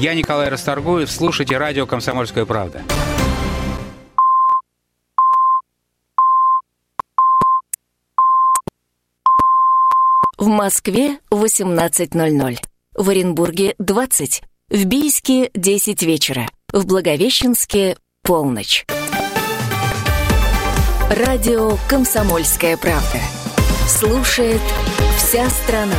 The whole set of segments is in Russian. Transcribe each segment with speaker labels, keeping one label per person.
Speaker 1: Я Николай Расторгуев. Слушайте радио «Комсомольская правда».
Speaker 2: В Москве 18.00. В Оренбурге 20. В Бийске 10 вечера. В Благовещенске полночь. Радио «Комсомольская правда». Слушает вся страна.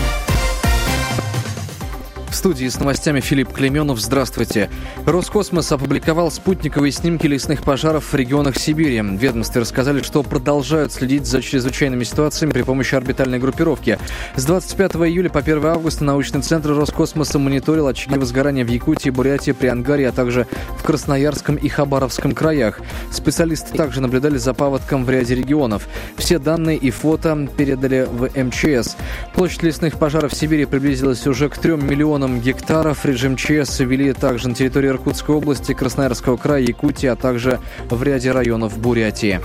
Speaker 3: В студии с новостями Филипп Клеменов. Здравствуйте. Роскосмос опубликовал спутниковые снимки лесных пожаров в регионах Сибири. Ведомстве рассказали, что продолжают следить за чрезвычайными ситуациями при помощи орбитальной группировки. С 25 июля по 1 августа научный центр Роскосмоса мониторил очаги возгорания в Якутии, Бурятии, Приангаре, а также в Красноярском и Хабаровском краях. Специалисты также наблюдали за паводком в ряде регионов. Все данные и фото передали в МЧС. Площадь лесных пожаров в Сибири приблизилась уже к 3 миллионам миллионам гектаров. Режим ЧС ввели также на территории Иркутской области, Красноярского края, Якутии, а также в ряде районов Бурятии.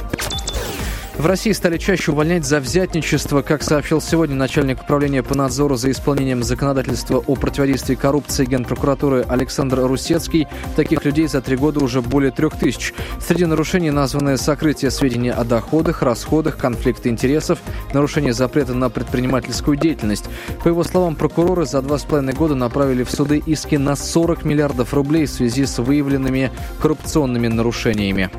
Speaker 3: В России стали чаще увольнять за взятничество. Как сообщил сегодня начальник управления по надзору за исполнением законодательства о противодействии коррупции Генпрокуратуры Александр Русецкий, таких людей за три года уже более трех тысяч. Среди нарушений названы сокрытие сведений о доходах, расходах, конфликты интересов, нарушение запрета на предпринимательскую деятельность. По его словам, прокуроры за два с половиной года направили в суды иски на 40 миллиардов рублей в связи с выявленными коррупционными нарушениями.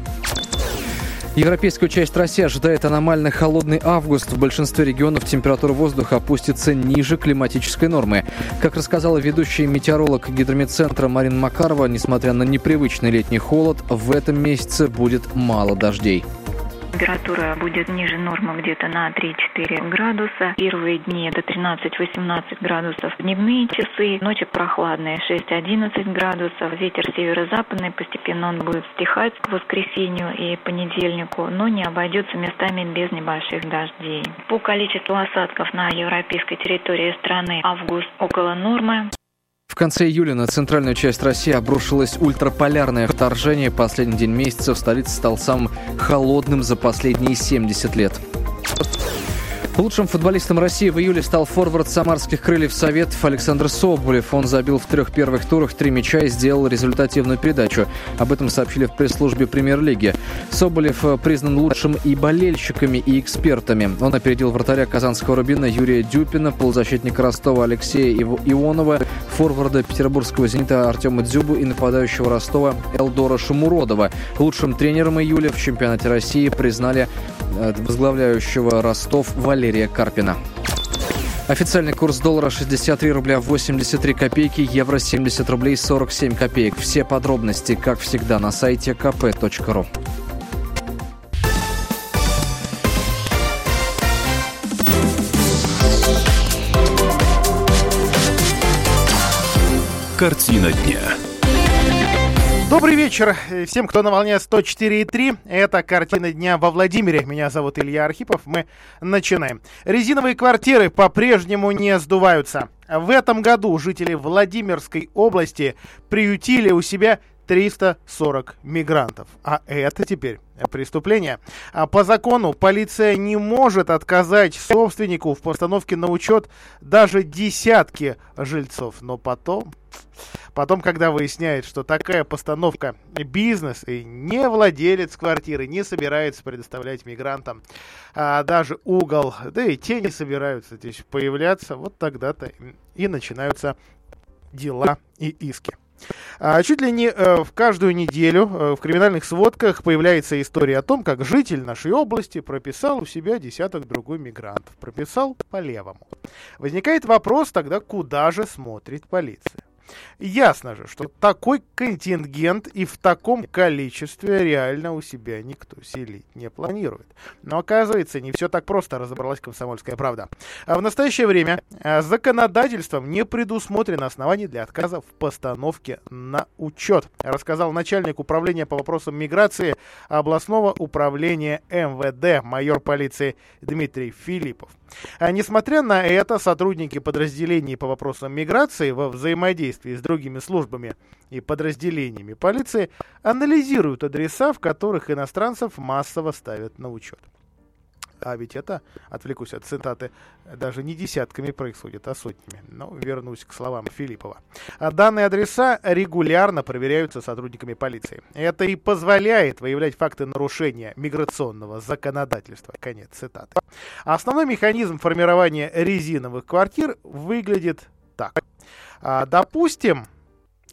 Speaker 3: Европейскую часть России ожидает аномально холодный август. В большинстве регионов температура воздуха опустится ниже климатической нормы. Как рассказала ведущий метеоролог гидромедцентра Марина Макарова, несмотря на непривычный летний холод, в этом месяце будет мало дождей.
Speaker 4: Температура будет ниже нормы где-то на 3-4 градуса. Первые дни до 13-18 градусов. Дневные часы, ночи прохладные 6-11 градусов. Ветер северо-западный, постепенно он будет стихать к воскресенью и понедельнику, но не обойдется местами без небольших дождей. По количеству осадков на европейской территории страны август около нормы.
Speaker 3: Конце июля на центральную часть России обрушилось ультраполярное вторжение. Последний день месяца в столице стал самым холодным за последние 70 лет. Лучшим футболистом России в июле стал форвард самарских крыльев Советов Александр Соболев. Он забил в трех первых турах три мяча и сделал результативную передачу. Об этом сообщили в пресс-службе премьер-лиги. Соболев э, признан лучшим и болельщиками, и экспертами. Он опередил вратаря казанского Рубина Юрия Дюпина, полузащитника Ростова Алексея Ионова, форварда петербургского «Зенита» Артема Дзюбу и нападающего Ростова Элдора Шумуродова. Лучшим тренером июля в чемпионате России признали э, возглавляющего Ростов Валерия Валерия Карпина. Официальный курс доллара 63 рубля 83 копейки, евро 70 рублей 47 копеек. Все подробности, как всегда, на сайте kp.ru.
Speaker 5: Картина дня.
Speaker 6: Добрый вечер всем, кто на волне 104.3. Это «Картина дня» во Владимире. Меня зовут Илья Архипов. Мы начинаем. Резиновые квартиры по-прежнему не сдуваются. В этом году жители Владимирской области приютили у себя 340 мигрантов. А это теперь преступление. А по закону полиция не может отказать собственнику в постановке на учет даже десятки жильцов. Но потом... Потом, когда выясняет, что такая постановка бизнес, и не владелец квартиры не собирается предоставлять мигрантам а даже угол, да и те не собираются здесь появляться, вот тогда-то и начинаются дела и иски. А чуть ли не э, в каждую неделю э, в криминальных сводках появляется история о том, как житель нашей области прописал у себя десяток другой мигрантов. Прописал по левому. Возникает вопрос тогда, куда же смотрит полиция? Ясно же, что такой контингент и в таком количестве реально у себя никто селить не планирует. Но оказывается, не все так просто, разобралась комсомольская правда. А в настоящее время а, законодательством не предусмотрено оснований для отказа в постановке на учет, рассказал начальник управления по вопросам миграции областного управления МВД, майор полиции Дмитрий Филиппов. А несмотря на это, сотрудники подразделений по вопросам миграции во взаимодействии с другими службами и подразделениями полиции анализируют адреса, в которых иностранцев массово ставят на учет. А ведь это, отвлекусь от цитаты, даже не десятками происходит, а сотнями. Но вернусь к словам Филиппова. А данные адреса регулярно проверяются сотрудниками полиции. Это и позволяет выявлять факты нарушения миграционного законодательства. Конец цитаты. Основной механизм формирования резиновых квартир выглядит так. А, допустим,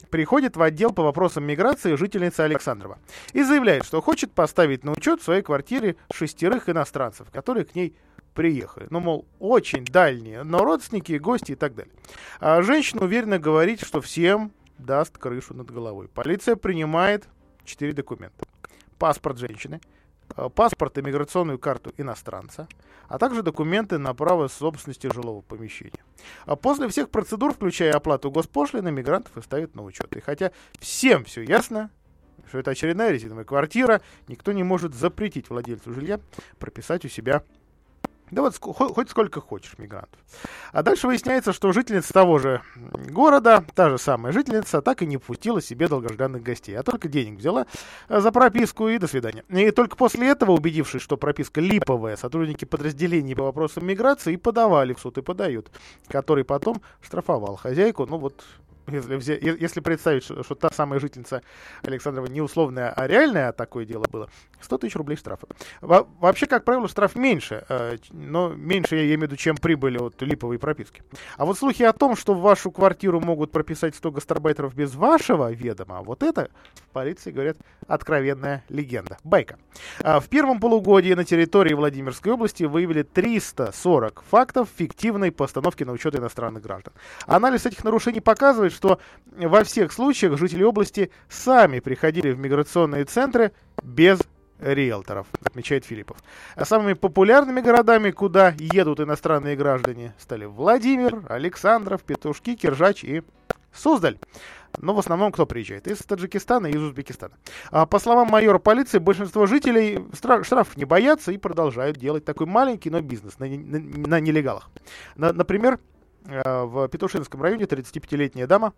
Speaker 6: приходит в отдел по вопросам миграции жительница Александрова и заявляет, что хочет поставить на учет в своей квартире шестерых иностранцев, которые к ней приехали. Ну, мол, очень дальние, но родственники, гости и так далее. А женщина уверенно говорит, что всем даст крышу над головой. Полиция принимает четыре документа. Паспорт женщины, паспорт и миграционную карту иностранца, а также документы на право собственности жилого помещения. А после всех процедур, включая оплату госпошлины, мигрантов и ставят на учет. И хотя всем все ясно, что это очередная резиновая квартира, никто не может запретить владельцу жилья прописать у себя да вот хоть сколько хочешь мигрантов. А дальше выясняется, что жительница того же города, та же самая жительница, так и не пустила себе долгожданных гостей, а только денег взяла э, за прописку и до свидания. И только после этого, убедившись, что прописка липовая, сотрудники подразделений по вопросам миграции подавали в суд и подают, который потом штрафовал хозяйку, ну вот если, если представить, что, что та самая жительница Александрова не условная, а реальная, такое дело было, 100 тысяч рублей штрафа. Во, вообще, как правило, штраф меньше, э, но меньше, я имею в виду, чем прибыли от липовой прописки. А вот слухи о том, что в вашу квартиру могут прописать 100 гастарбайтеров без вашего ведома, вот это, в полиции говорят, откровенная легенда. Байка. А в первом полугодии на территории Владимирской области выявили 340 фактов фиктивной постановки на учет иностранных граждан. Анализ этих нарушений показывает, что во всех случаях жители области сами приходили в миграционные центры без риэлторов, отмечает Филиппов. А самыми популярными городами, куда едут иностранные граждане, стали Владимир, Александров, Петушки, Киржач и Суздаль. Но в основном кто приезжает? Из Таджикистана и из Узбекистана. А по словам майора полиции, большинство жителей штрафов не боятся и продолжают делать такой маленький, но бизнес на, на, на нелегалах. На, например, в Петушинском районе 35-летняя дама.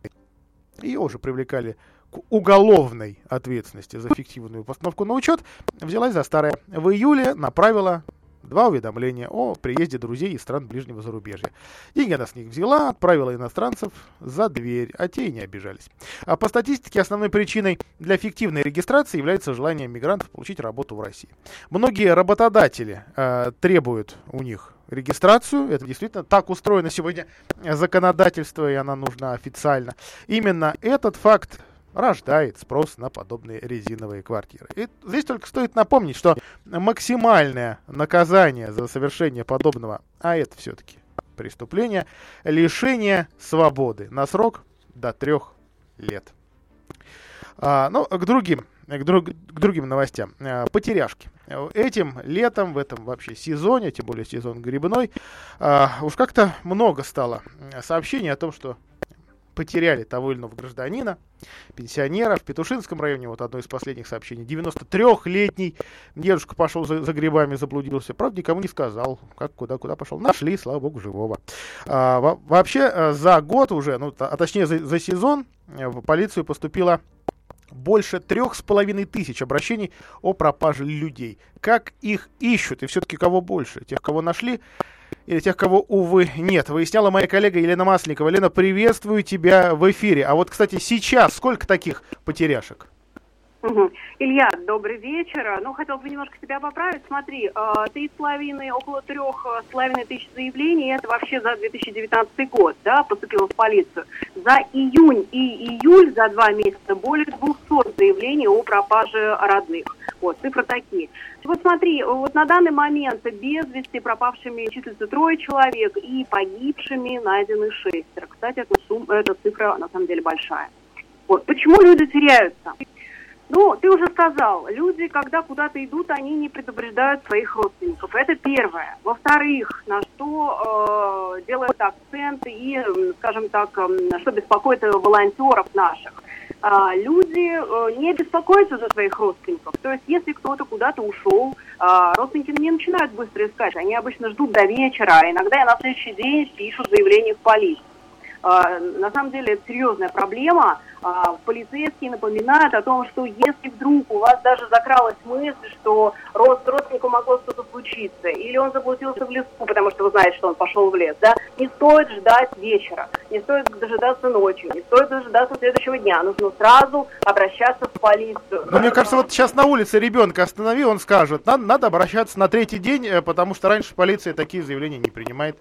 Speaker 6: Ее уже привлекали к уголовной ответственности за фиктивную постановку на учет. Взялась за старое. В июле направила два уведомления о приезде друзей из стран ближнего зарубежья. Деньги она с них взяла, отправила иностранцев за дверь, а те и не обижались. А по статистике основной причиной для фиктивной регистрации является желание мигрантов получить работу в России. Многие работодатели э, требуют у них регистрацию. Это действительно так устроено сегодня законодательство, и она нужна официально. Именно этот факт рождает спрос на подобные резиновые квартиры. И здесь только стоит напомнить, что максимальное наказание за совершение подобного, а это все-таки преступление, лишение свободы на срок до трех лет. А, ну, к другим к, друг, к другим новостям. Э, потеряшки. Этим летом, в этом вообще сезоне, тем более сезон грибной, э, уж как-то много стало сообщений о том, что потеряли того или иного гражданина, пенсионера. В Петушинском районе, вот одно из последних сообщений, 93-летний дедушка пошел за, за грибами, заблудился. Правда, никому не сказал, как, куда, куда пошел. Нашли, слава богу, живого. А, во, вообще, э, за год уже, ну, а точнее за, за сезон в полицию поступило больше трех с половиной тысяч обращений о пропаже людей. Как их ищут и все-таки кого больше? Тех, кого нашли или тех, кого, увы, нет. Выясняла моя коллега Елена Масленникова. Лена, приветствую тебя в эфире. А вот, кстати, сейчас сколько таких потеряшек?
Speaker 5: Илья, добрый вечер. Ну, хотел бы немножко тебя поправить. Смотри, э, три с половиной, около трех э, с половиной тысяч заявлений, это вообще за 2019 год, да, поступило в полицию. За июнь и июль, за два месяца, более 200 заявлений о пропаже родных. Вот, цифры такие. Вот смотри, вот на данный момент без вести пропавшими числится трое человек и погибшими найдены шестеро. Кстати, эта, сумма, эта цифра на самом деле большая. Вот. Почему люди теряются? Ну, ты уже сказал, люди, когда куда-то идут, они не предупреждают своих родственников. Это первое. Во-вторых, на что э, делают акцент и, скажем так, э, что беспокоит волонтеров наших. Э, люди э, не беспокоятся за своих родственников. То есть, если кто-то куда-то ушел, э, родственники не начинают быстро искать. Они обычно ждут до вечера, а иногда и на следующий день пишут заявление в полицию. А, на самом деле это серьезная проблема. А, полицейские напоминают о том, что если вдруг у вас даже закралась мысль, что родственнику могло что-то случиться, или он заблудился в лесу, потому что вы знаете, что он пошел в лес, да, не стоит ждать вечера, не стоит дожидаться ночью, не стоит дожидаться следующего дня. Нужно сразу обращаться в полицию.
Speaker 6: Но мне кажется, вот сейчас на улице ребенка останови, он скажет, надо, надо обращаться на третий день, э, потому что раньше полиция такие заявления не принимает.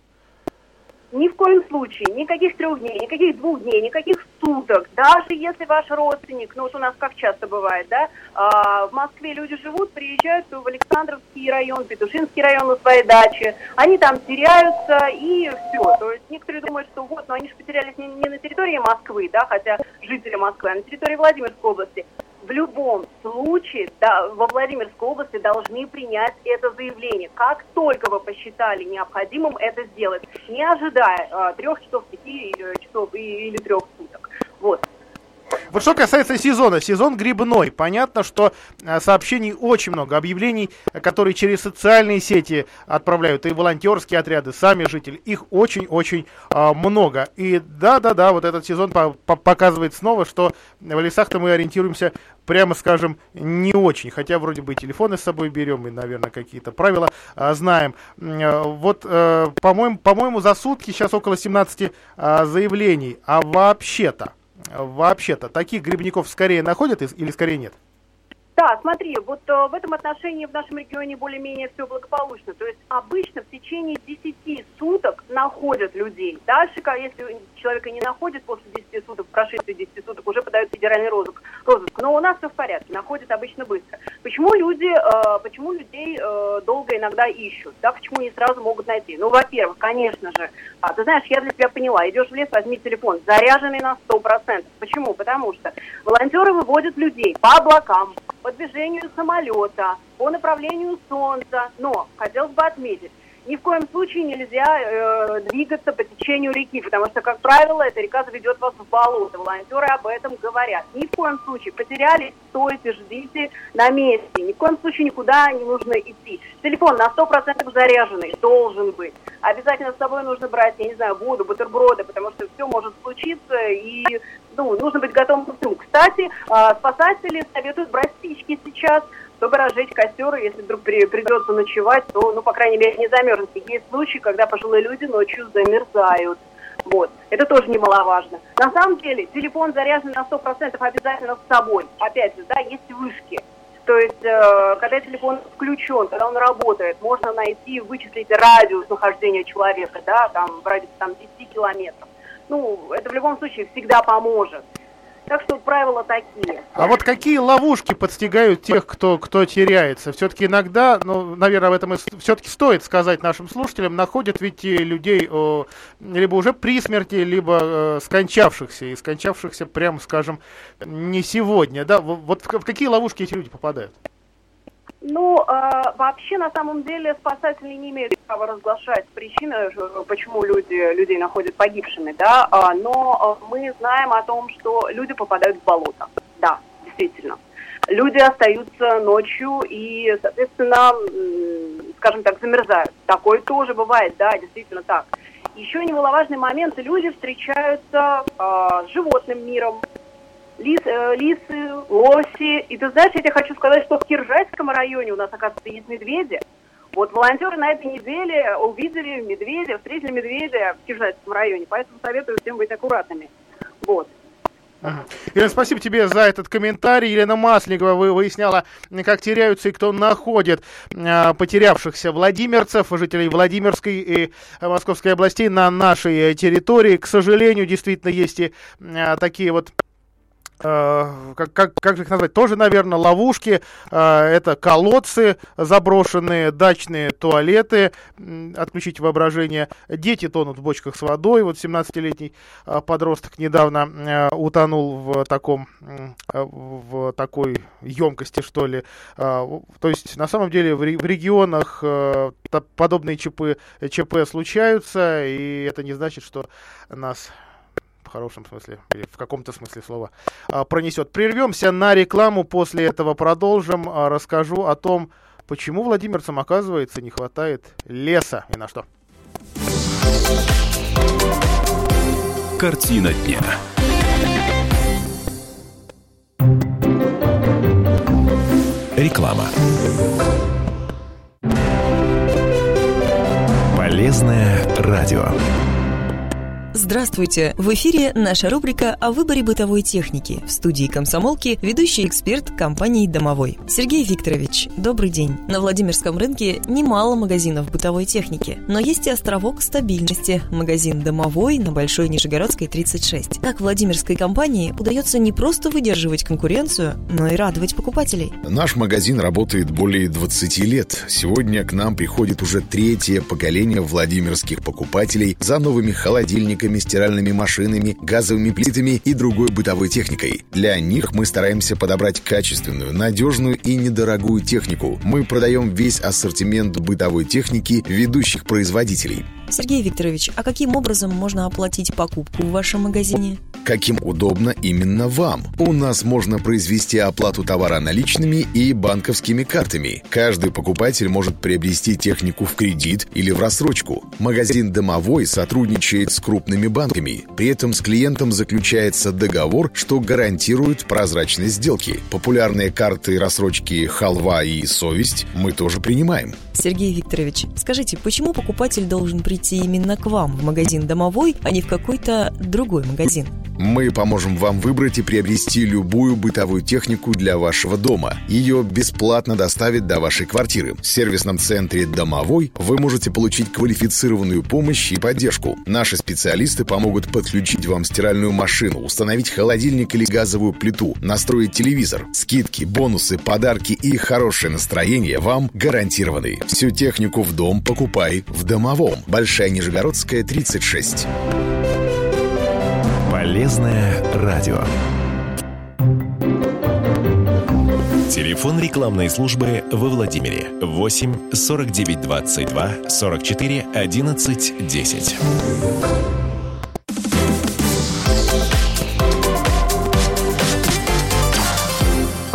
Speaker 5: Ни в коем случае, никаких трех дней, никаких двух дней, никаких суток. Даже если ваш родственник, ну вот у нас как часто бывает, да, а, в Москве люди живут, приезжают в Александровский район, Петушинский район на своей даче, они там теряются и все. То есть некоторые думают, что вот, но они же потерялись не, не на территории Москвы, да, хотя жители Москвы, а на территории Владимирской области в любом случае да, во Владимирской области должны принять это заявление. Как только вы посчитали необходимым это сделать, не ожидая э, трех часов, пяти э, часов или трех суток. Вот.
Speaker 6: Что касается сезона, сезон грибной. Понятно, что э, сообщений очень много, объявлений, которые через социальные сети отправляют, и волонтерские отряды, сами жители, их очень-очень э, много. И да-да-да, вот этот сезон по по показывает снова, что в лесах-то мы ориентируемся, прямо скажем, не очень. Хотя вроде бы и телефоны с собой берем, и, наверное, какие-то правила э, знаем. Э, вот, э, по-моему, по-моему, за сутки сейчас около 17 э, заявлений. А вообще-то, вообще-то таких грибников скорее находят или скорее нет?
Speaker 5: Да, смотри, вот э, в этом отношении в нашем регионе более-менее все благополучно. То есть обычно в течение 10 суток находят людей. Дальше, если человека не находят после 10 суток, прошествии 10 суток, уже подают федеральный розыск. розыск. Но у нас все в порядке, находят обычно быстро. Почему люди, э, почему людей э, долго иногда ищут? Да, почему не сразу могут найти? Ну, во-первых, конечно же, а, ты знаешь, я для себя поняла, идешь в лес, возьми телефон, заряженный на 100%. Почему? Потому что волонтеры выводят людей по облакам, по движению самолета, по направлению Солнца. Но хотелось бы отметить, ни в коем случае нельзя э, двигаться по течению реки, потому что, как правило, эта река заведет вас в болото. Волонтеры об этом говорят. Ни в коем случае потеряли, стойте, ждите на месте. Ни в коем случае никуда не нужно идти. Телефон на 100% заряженный, должен быть. Обязательно с собой нужно брать, я не знаю, воду, бутерброды, потому что все может случиться, и ну, нужно быть готовым ко всему. Кстати, э, спасатели советуют брать спички сейчас, чтобы разжечь костер, и если вдруг при, придется ночевать, то, ну, по крайней мере, не замерзнете. Есть случаи, когда пожилые люди ночью замерзают. Вот. Это тоже немаловажно. На самом деле, телефон заряжен на 100% обязательно с собой. Опять же, да, есть вышки. То есть, э, когда телефон включен, когда он работает, можно найти, вычислить радиус нахождения человека, да, там, в радиусе там, 10 километров. Ну, это в любом случае всегда поможет. Так что правила такие.
Speaker 6: А вот какие ловушки подстигают тех, кто, кто теряется? Все-таки иногда, ну, наверное, об этом и все-таки стоит сказать нашим слушателям, находят ведь людей о, либо уже при смерти, либо э, скончавшихся, и скончавшихся, прямо скажем, не сегодня. Да? Вот в, в какие ловушки эти люди попадают?
Speaker 5: Ну, э, вообще, на самом деле, спасатели не имеют права разглашать причины, почему люди, людей находят погибшими, да, а, но э, мы знаем о том, что люди попадают в болото, да, действительно. Люди остаются ночью и, соответственно, скажем так, замерзают. Такое тоже бывает, да, действительно так. Еще немаловажный момент, люди встречаются э, с животным миром, лис, э, лисы, лоси. И ты знаешь, я тебе хочу сказать, что в Киржайском районе у нас, оказывается, есть медведи. Вот волонтеры на этой неделе увидели медведя, встретили медведя в Киржайском районе, поэтому советую всем быть аккуратными. Вот.
Speaker 6: Елена, спасибо тебе за этот комментарий. Елена Масленникова вы выясняла, как теряются и кто находит э, потерявшихся владимирцев, жителей Владимирской и Московской областей на нашей территории. К сожалению, действительно есть и э, такие вот Э, как, как, как же их назвать, тоже, наверное, ловушки. Э, это колодцы заброшенные, дачные туалеты, отключить воображение. Дети тонут в бочках с водой. Вот 17-летний э, подросток недавно утонул в таком, в такой емкости, что ли. То есть, на самом деле, в регионах подобные ЧП, ЧП случаются, и это не значит, что нас хорошем смысле, в каком-то смысле слова, а, пронесет. Прервемся на рекламу, после этого продолжим. А, расскажу о том, почему владимирцам, оказывается, не хватает леса и на что.
Speaker 7: Картина дня. Реклама. Полезное радио.
Speaker 8: Здравствуйте! В эфире наша рубрика о выборе бытовой техники. В студии комсомолки ведущий эксперт компании «Домовой». Сергей Викторович, добрый день. На Владимирском рынке немало магазинов бытовой техники, но есть и островок стабильности – магазин «Домовой» на Большой Нижегородской, 36. Как Владимирской компании удается не просто выдерживать конкуренцию, но и радовать покупателей?
Speaker 9: Наш магазин работает более 20 лет. Сегодня к нам приходит уже третье поколение владимирских покупателей за новыми холодильниками, стиральными машинами, газовыми плитами и другой бытовой техникой. Для них мы стараемся подобрать качественную, надежную и недорогую технику. Мы продаем весь ассортимент бытовой техники ведущих производителей.
Speaker 8: Сергей Викторович, а каким образом можно оплатить покупку в вашем магазине?
Speaker 9: Каким удобно именно вам. У нас можно произвести оплату товара наличными и банковскими картами. Каждый покупатель может приобрести технику в кредит или в рассрочку. Магазин «Домовой» сотрудничает с крупными банками. При этом с клиентом заключается договор, что гарантирует прозрачность сделки. Популярные карты рассрочки «Халва» и «Совесть» мы тоже принимаем.
Speaker 8: Сергей Викторович, скажите, почему покупатель должен прийти именно к вам в магазин «Домовой», а не в какой-то другой магазин?
Speaker 9: Мы поможем вам выбрать и приобрести любую бытовую технику для вашего дома. Ее бесплатно доставят до вашей квартиры. В сервисном центре «Домовой» вы можете получить квалифицированную помощь и поддержку. Наши специалисты помогут подключить вам стиральную машину, установить холодильник или газовую плиту, настроить телевизор. Скидки, бонусы, подарки и хорошее настроение вам гарантированы. Всю технику в дом покупай в «Домовом». Большая Нижегородская, 36.
Speaker 7: Полезное радио. Телефон рекламной службы во Владимире 8 49 22 44 11 10.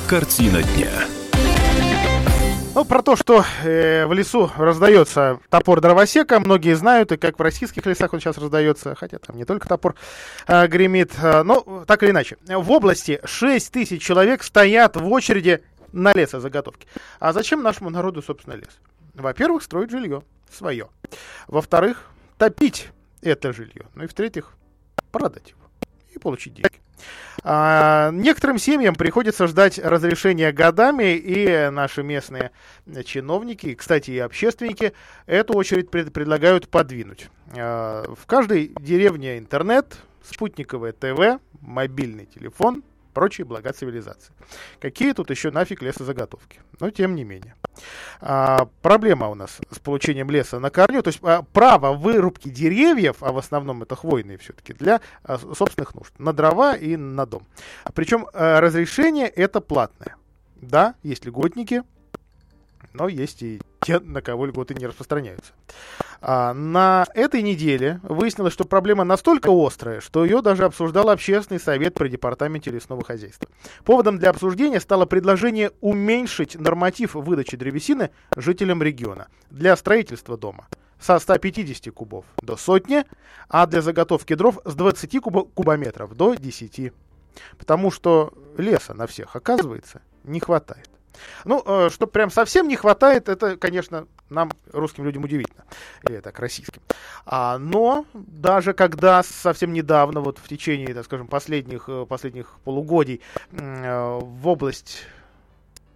Speaker 7: Картина дня.
Speaker 6: Ну, про то, что э, в лесу раздается топор дровосека, многие знают, и как в российских лесах он сейчас раздается, хотя там не только топор э, гремит, э, но так или иначе. В области 6 тысяч человек стоят в очереди на лесозаготовки. А зачем нашему народу, собственно, лес? Во-первых, строить жилье свое. Во-вторых, топить это жилье. Ну и в-третьих, продать его и получить деньги. А, некоторым семьям приходится ждать разрешения годами, и наши местные чиновники, кстати, и общественники, эту очередь пред, предлагают подвинуть. А, в каждой деревне интернет, спутниковое ТВ, мобильный телефон, прочие блага цивилизации. Какие тут еще нафиг лесозаготовки? Но тем не менее. А, проблема у нас с получением леса на корню, то есть а, право вырубки деревьев, а в основном это хвойные все-таки, для а, собственных нужд, на дрова и на дом. Причем а, разрешение это платное. Да, есть льготники, но есть и те, на кого льготы не распространяются. А, на этой неделе выяснилось, что проблема настолько острая, что ее даже обсуждал общественный совет при департаменте лесного хозяйства. Поводом для обсуждения стало предложение уменьшить норматив выдачи древесины жителям региона для строительства дома со 150 кубов до сотни, а для заготовки дров с 20 кубо- кубометров до 10. Потому что леса на всех, оказывается, не хватает. Ну, э, что прям совсем не хватает, это, конечно, нам, русским людям, удивительно. Или так, российским. А, но даже когда совсем недавно, вот в течение, так скажем, последних, э, последних полугодий э, в область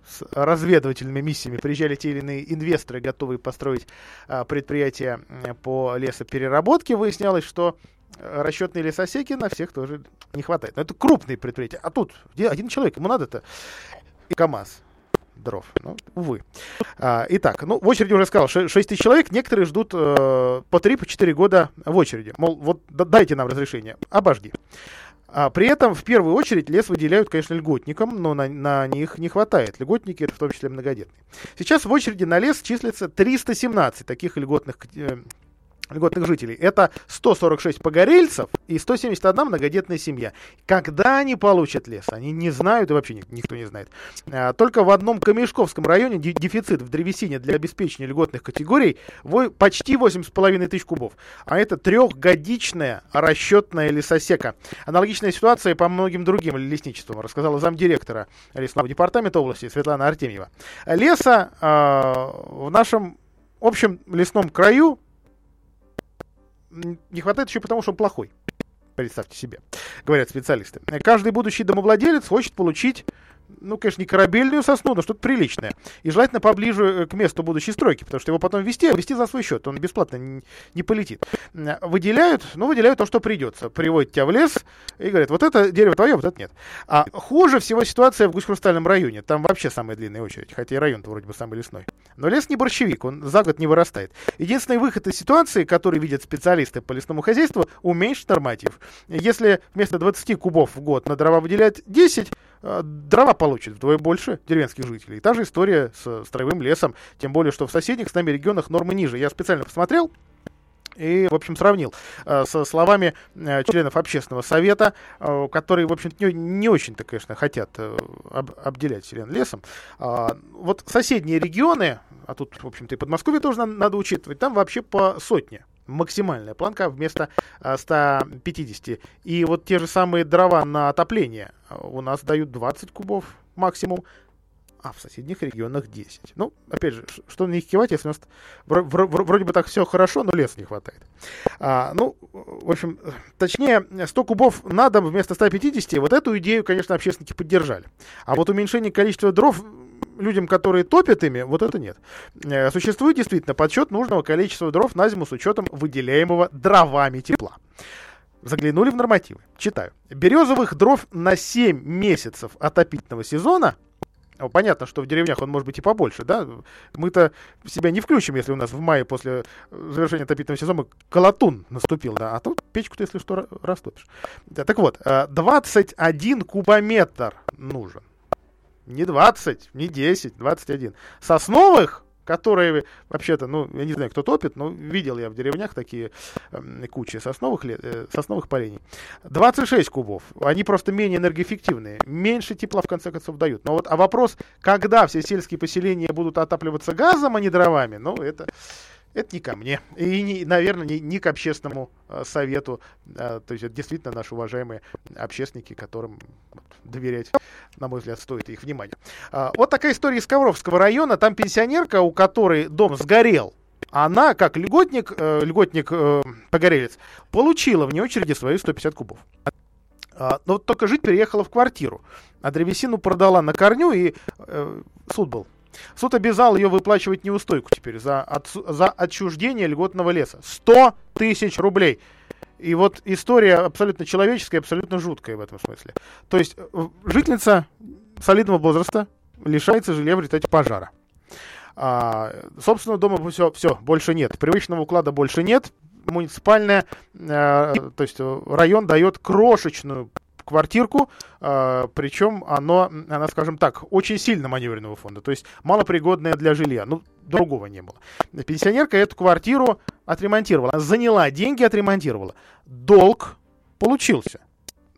Speaker 6: с разведывательными миссиями приезжали те или иные инвесторы, готовые построить а, предприятия по лесопереработке, выяснялось, что расчетные лесосеки на всех тоже не хватает. Но это крупные предприятия. А тут один человек, ему надо-то и КАМАЗ дров. Ну, увы. А, итак, ну, в очереди уже сказал, 6 тысяч человек, некоторые ждут э, по 3-4 по года в очереди. Мол, вот дайте нам разрешение, обожди. А при этом в первую очередь лес выделяют, конечно, льготникам, но на, на них не хватает. Льготники это в том числе многодетные. Сейчас в очереди на лес числится 317 таких льготных э, льготных жителей. Это 146 погорельцев и 171 многодетная семья. Когда они получат лес, они не знают и вообще никто не знает. А, только в одном Камешковском районе дефицит в древесине для обеспечения льготных категорий почти 8,5 тысяч кубов. А это трехгодичная расчетная лесосека. Аналогичная ситуация по многим другим лесничествам, рассказала замдиректора лесного департамента области Светлана Артемьева. Леса э, в нашем общем лесном краю не хватает еще потому, что он плохой. Представьте себе, говорят специалисты. Каждый будущий домовладелец хочет получить ну, конечно, не корабельную сосну, но что-то приличное. И желательно поближе э, к месту будущей стройки, потому что его потом вести, а вести за свой счет, он бесплатно не, полетит. Выделяют, ну, выделяют то, что придется. Приводят тебя в лес и говорят, вот это дерево твое, вот это нет. А хуже всего ситуация в Гусь-Хрустальном районе. Там вообще самая длинная очередь, хотя и район-то вроде бы самый лесной. Но лес не борщевик, он за год не вырастает. Единственный выход из ситуации, который видят специалисты по лесному хозяйству, уменьшить норматив. Если вместо 20 кубов в год на дрова выделять 10, э, дрова получит вдвое больше деревенских жителей. та же история с строевым лесом, тем более, что в соседних с нами регионах нормы ниже. Я специально посмотрел, и, в общем, сравнил э, со словами э, членов общественного совета, э, которые, в общем не, очень-то, конечно, хотят э, об, обделять селен лесом. Э, вот соседние регионы, а тут, в общем-то, и Подмосковье тоже надо учитывать, там вообще по сотне максимальная планка вместо 150. А, и вот те же самые дрова на отопление а, у нас дают 20 кубов максимум, а в соседних регионах 10. Ну, опять же, что на них кивать, если у нас вроде бы так все хорошо, но леса не хватает. А, ну, в общем, точнее, 100 кубов на дом вместо 150, вот эту идею, конечно, общественники поддержали. А вот уменьшение количества дров людям, которые топят ими, вот это нет. Э, существует действительно подсчет нужного количества дров на зиму с учетом выделяемого дровами тепла. Заглянули в нормативы. Читаю. Березовых дров на 7 месяцев отопительного сезона Понятно, что в деревнях он может быть и побольше, да? Мы-то себя не включим, если у нас в мае после завершения отопительного сезона колотун наступил, да? А тут печку-то, если что, растопишь. Да, так вот, 21 э, кубометр нужен не 20, не 10, 21. Сосновых, которые вообще-то, ну, я не знаю, кто топит, но видел я в деревнях такие э, кучи сосновых, э, сосновых полений. 26 кубов. Они просто менее энергоэффективные. Меньше тепла, в конце концов, дают. Но вот, а вопрос, когда все сельские поселения будут отапливаться газом, а не дровами, ну, это это не ко мне. И, не, наверное, не, не к общественному э, совету. Э, то есть это действительно наши уважаемые общественники, которым доверять, на мой взгляд, стоит их внимания. Э, вот такая история из Ковровского района. Там пенсионерка, у которой дом сгорел, она, как льготник, э, льготник э, получила вне очереди свои 150 кубов. А, но вот только жить переехала в квартиру. А древесину продала на корню, и э, суд был Суд обязал ее выплачивать неустойку теперь за, от, за отчуждение льготного леса. 100 тысяч рублей. И вот история абсолютно человеческая, абсолютно жуткая в этом смысле. То есть э, жительница солидного возраста лишается жилья в результате пожара. А, собственного дома все, все, больше нет. Привычного уклада больше нет. Муниципальная, а, то есть район дает крошечную квартирку, э, причем оно, она, скажем так, очень сильно маневренного фонда, то есть малопригодная для жилья. Ну, другого не было. Пенсионерка эту квартиру отремонтировала, она заняла деньги, отремонтировала. Долг получился.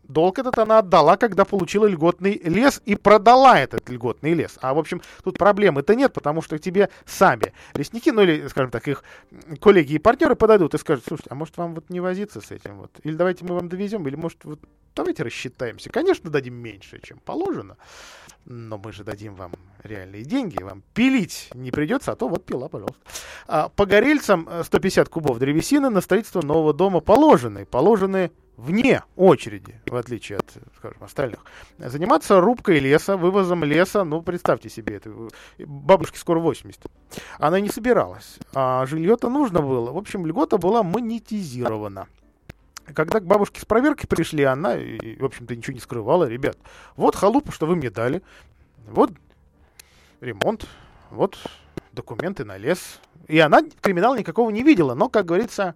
Speaker 6: Долг этот она отдала, когда получила льготный лес и продала этот льготный лес. А, в общем, тут проблемы-то нет, потому что тебе сами лесники, ну или, скажем так, их коллеги и партнеры подойдут и скажут, слушайте, а может вам вот не возиться с этим вот? Или давайте мы вам довезем, или может вот давайте рассчитаемся. Конечно, дадим меньше, чем положено, но мы же дадим вам реальные деньги, вам пилить не придется, а то вот пила, пожалуйста. А, погорельцам 150 э, кубов древесины на строительство нового дома положены, положены вне очереди, в отличие от, скажем, остальных. Заниматься рубкой леса, вывозом леса, ну, представьте себе, это, бабушке скоро 80. Она не собиралась, а жилье-то нужно было. В общем, льгота была монетизирована. Когда к бабушке с проверкой пришли, она, в общем-то, ничего не скрывала. Ребят, вот халупа, что вы мне дали, вот ремонт, вот документы на лес. И она криминала никакого не видела, но, как говорится,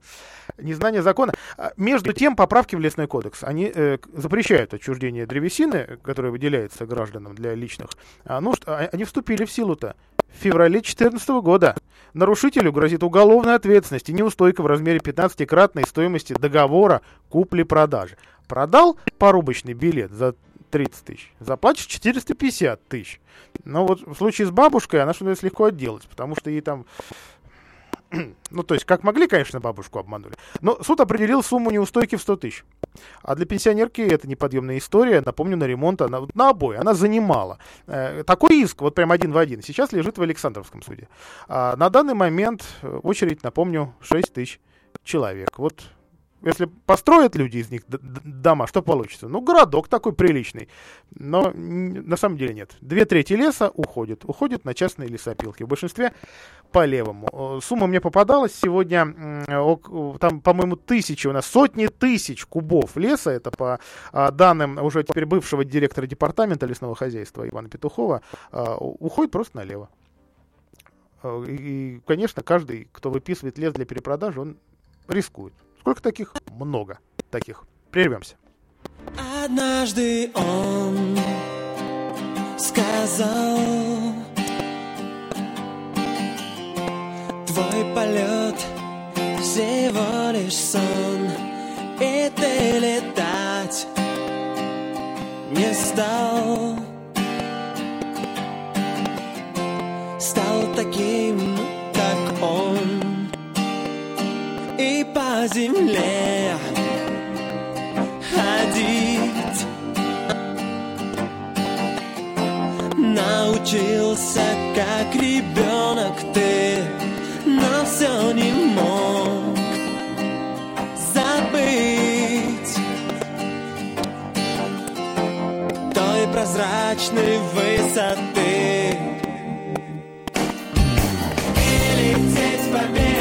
Speaker 6: незнание закона. А, между тем, поправки в лесной кодекс, они э, запрещают отчуждение древесины, которая выделяется гражданам для личных нужд, а, они вступили в силу-то в феврале 2014 года. Нарушителю грозит уголовная ответственность и неустойка в размере 15-кратной стоимости договора купли-продажи. Продал порубочный билет за 30 тысяч, заплатишь 450 тысяч. Но вот в случае с бабушкой она что-то легко отделать, потому что ей там ну, то есть, как могли, конечно, бабушку обманули. Но суд определил сумму неустойки в 100 тысяч. А для пенсионерки это неподъемная история. Напомню, на ремонт она на обои, она занимала. Э, такой иск, вот прям один в один, сейчас лежит в Александровском суде. А на данный момент э, очередь, напомню, 6 тысяч человек. Вот если построят люди из них дома, что получится? Ну, городок такой приличный. Но на самом деле нет. Две трети леса уходят. Уходят на частные лесопилки. В большинстве по левому. Сумма мне попадалась сегодня. Там, по-моему, тысячи у нас, сотни тысяч кубов леса. Это по а, данным уже теперь бывшего директора департамента лесного хозяйства Ивана Петухова. А, уходит просто налево. И, конечно, каждый, кто выписывает лес для перепродажи, он рискует. Сколько таких? Много таких. Прервемся.
Speaker 10: Однажды он сказал Твой полет всего лишь сон И ты летать не стал по земле ходить. Научился, как ребенок ты, но все не мог забыть той прозрачной высоты. И лететь по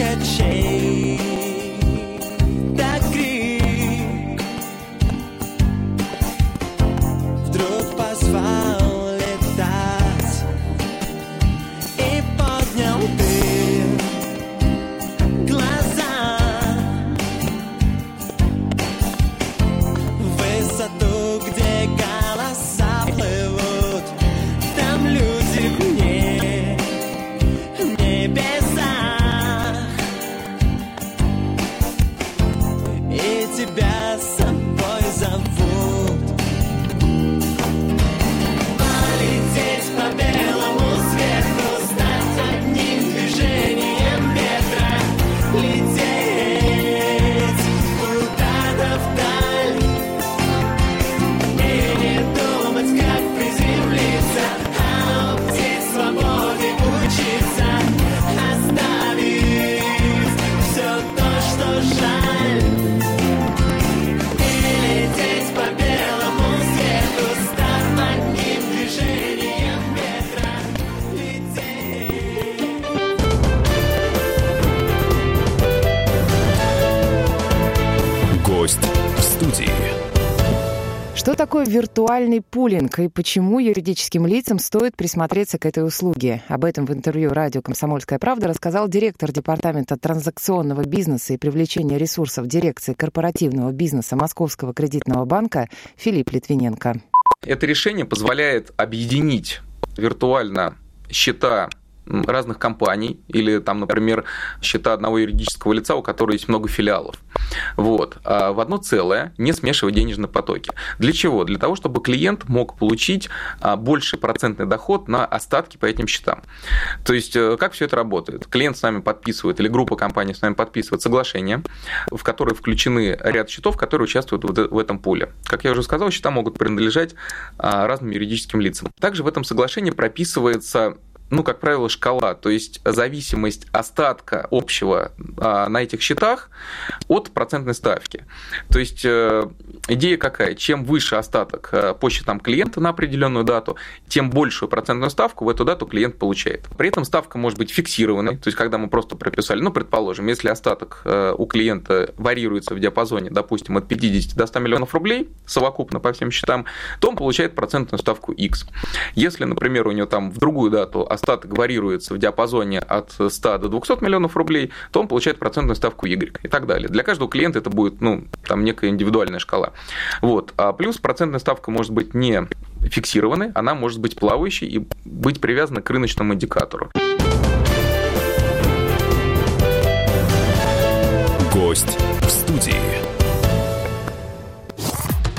Speaker 10: a chain.
Speaker 11: Такое виртуальный пулинг и почему юридическим лицам стоит присмотреться к этой услуге? Об этом в интервью радио «Комсомольская правда» рассказал директор Департамента транзакционного бизнеса и привлечения ресурсов дирекции корпоративного бизнеса Московского кредитного банка Филипп Литвиненко.
Speaker 12: Это решение позволяет объединить виртуально счета разных компаний или там, например, счета одного юридического лица, у которого есть много филиалов. Вот. А в одно целое, не смешивая денежные потоки. Для чего? Для того, чтобы клиент мог получить а, больший процентный доход на остатки по этим счетам. То есть, э, как все это работает? Клиент с нами подписывает, или группа компаний с нами подписывает соглашение, в которое включены ряд счетов, которые участвуют в этом пуле. Как я уже сказал, счета могут принадлежать а, разным юридическим лицам. Также в этом соглашении прописывается ну, как правило, шкала, то есть зависимость остатка общего а, на этих счетах от процентной ставки. То есть э, идея какая? Чем выше остаток э, по счетам клиента на определенную дату, тем большую процентную ставку в эту дату клиент получает. При этом ставка может быть фиксированной, то есть когда мы просто прописали, ну, предположим, если остаток э, у клиента варьируется в диапазоне, допустим, от 50 до 100 миллионов рублей совокупно по всем счетам, то он получает процентную ставку X. Если, например, у него там в другую дату остаток варьируется в диапазоне от 100 до 200 миллионов рублей, то он получает процентную ставку Y и так далее. Для каждого клиента это будет, ну, там некая индивидуальная шкала. Вот. А плюс процентная ставка может быть не фиксированной, она может быть плавающей и быть привязана к рыночному индикатору.
Speaker 7: Гость в студии.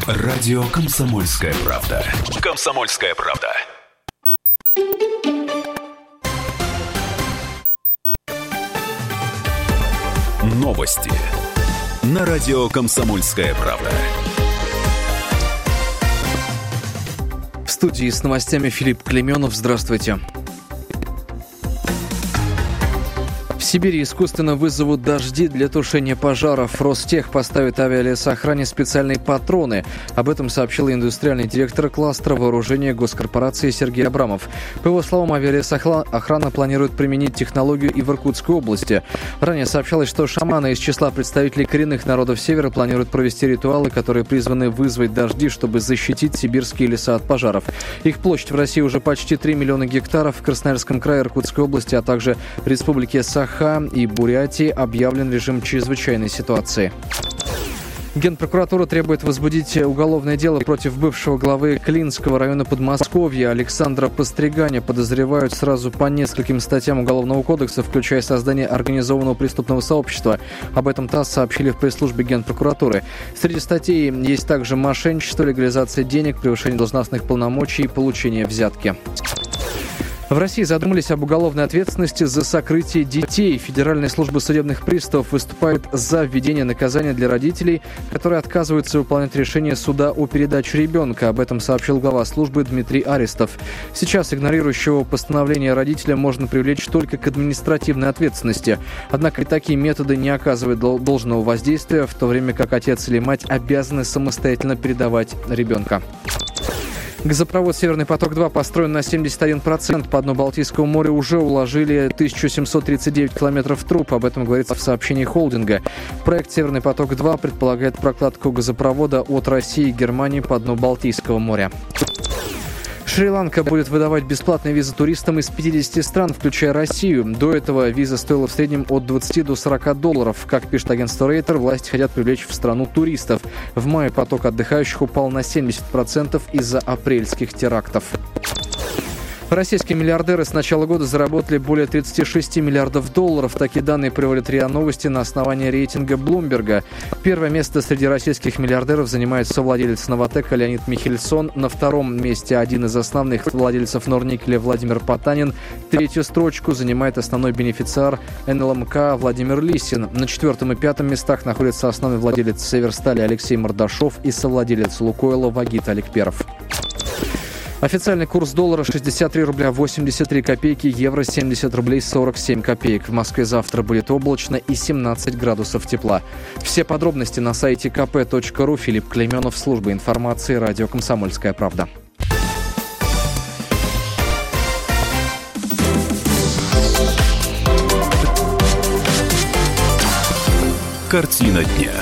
Speaker 7: Радио «Комсомольская правда». «Комсомольская правда». Новости. На радио «Комсомольская правда».
Speaker 3: В студии с новостями Филипп Клеменов. Здравствуйте. Сибири искусственно вызовут дожди для тушения пожаров. Ростех поставит авиалесохране специальные патроны. Об этом сообщил индустриальный директор кластера вооружения госкорпорации Сергей Абрамов. По его словам, авиалесохрана планирует применить технологию и в Иркутской области. Ранее сообщалось, что шаманы из числа представителей коренных народов Севера планируют провести ритуалы, которые призваны вызвать дожди, чтобы защитить сибирские леса от пожаров. Их площадь в России уже почти 3 миллиона гектаров. В Красноярском крае, Иркутской области, а также Республике Саха Саха и Бурятии объявлен режим чрезвычайной ситуации. Генпрокуратура требует возбудить уголовное дело против бывшего главы Клинского района Подмосковья Александра Постриганя. Подозревают сразу по нескольким статьям Уголовного кодекса, включая создание организованного преступного сообщества. Об этом ТАСС сообщили в пресс-службе Генпрокуратуры. Среди статей есть также мошенничество, легализация денег, превышение должностных полномочий и получение взятки. В России задумались об уголовной ответственности за сокрытие детей. Федеральная служба судебных приставов выступает за введение наказания для родителей, которые отказываются выполнять решение суда о передаче ребенка. Об этом сообщил глава службы Дмитрий Арестов. Сейчас игнорирующего постановление родителя можно привлечь только к административной ответственности. Однако и такие методы не оказывают должного воздействия, в то время как отец или мать обязаны самостоятельно передавать ребенка. Газопровод «Северный поток-2» построен на 71%. По дну Балтийского моря уже уложили 1739 километров труб. Об этом говорится в сообщении холдинга. Проект «Северный поток-2» предполагает прокладку газопровода от России и Германии по дну Балтийского моря. Шри-Ланка будет выдавать бесплатные визы туристам из 50 стран, включая Россию. До этого виза стоила в среднем от 20 до 40 долларов. Как пишет агентство Рейтер, власти хотят привлечь в страну туристов. В мае поток отдыхающих упал на 70% из-за апрельских терактов. Российские миллиардеры с начала года заработали более 36 миллиардов долларов. Такие данные приводят РИА Новости на основании рейтинга Блумберга. Первое место среди российских миллиардеров занимает совладелец Новотека Леонид Михельсон. На втором месте один из основных владельцев Норникеля Владимир Потанин. Третью строчку занимает основной бенефициар НЛМК Владимир Лисин. На четвертом и пятом местах находится основной владелец Северстали Алексей Мордашов и совладелец Лукойла Вагит Аликперов. Официальный курс доллара 63 рубля 83 копейки, евро 70 рублей 47 копеек. В Москве завтра будет облачно и 17 градусов тепла. Все подробности на сайте kp.ru. Филипп Клеменов, служба информации, радио «Комсомольская правда».
Speaker 7: Картина дня.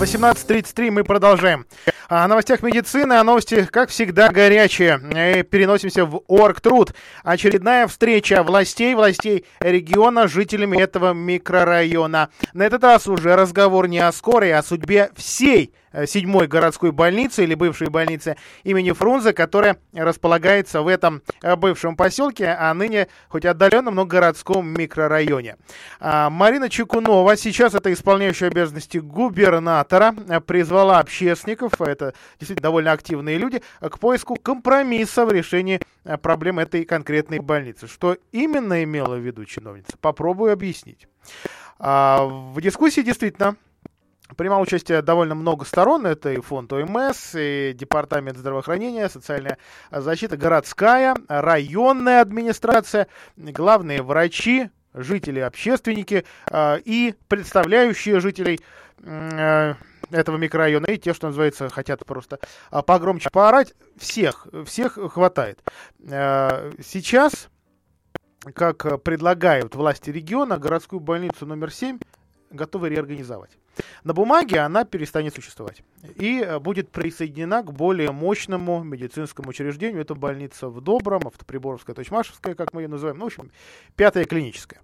Speaker 6: 18.33 мы продолжаем. О новостях медицины, о новости, как всегда, горячие. И переносимся в Оргтруд. Очередная встреча властей, властей региона с жителями этого микрорайона. На этот раз уже разговор не о скорой, а о судьбе всей Э, седьмой городской больницы или бывшей больницы имени Фрунзе, которая располагается в этом э, бывшем поселке, а ныне хоть отдаленном, но городском микрорайоне. А, Марина Чекунова, сейчас это исполняющая обязанности губернатора, э, призвала общественников, это действительно довольно активные люди, к поиску компромисса в решении проблем этой конкретной больницы. Что именно имела в виду чиновница? Попробую объяснить. А, в дискуссии действительно Принимал участие довольно много сторон. Это и фонд ОМС, и Департамент здравоохранения, социальная защита, городская, районная администрация, главные врачи, жители, общественники э, и представляющие жителей э, этого микрорайона, и те, что называется, хотят просто а, погромче поорать. Всех, всех хватает. Э, сейчас, как предлагают власти региона, городскую больницу номер 7 готовы реорганизовать. На бумаге она перестанет существовать и э, будет присоединена к более мощному медицинскому учреждению. Это больница в Добром, Автоприборовская, Точмашевская, как мы ее называем, ну, в общем, пятая клиническая.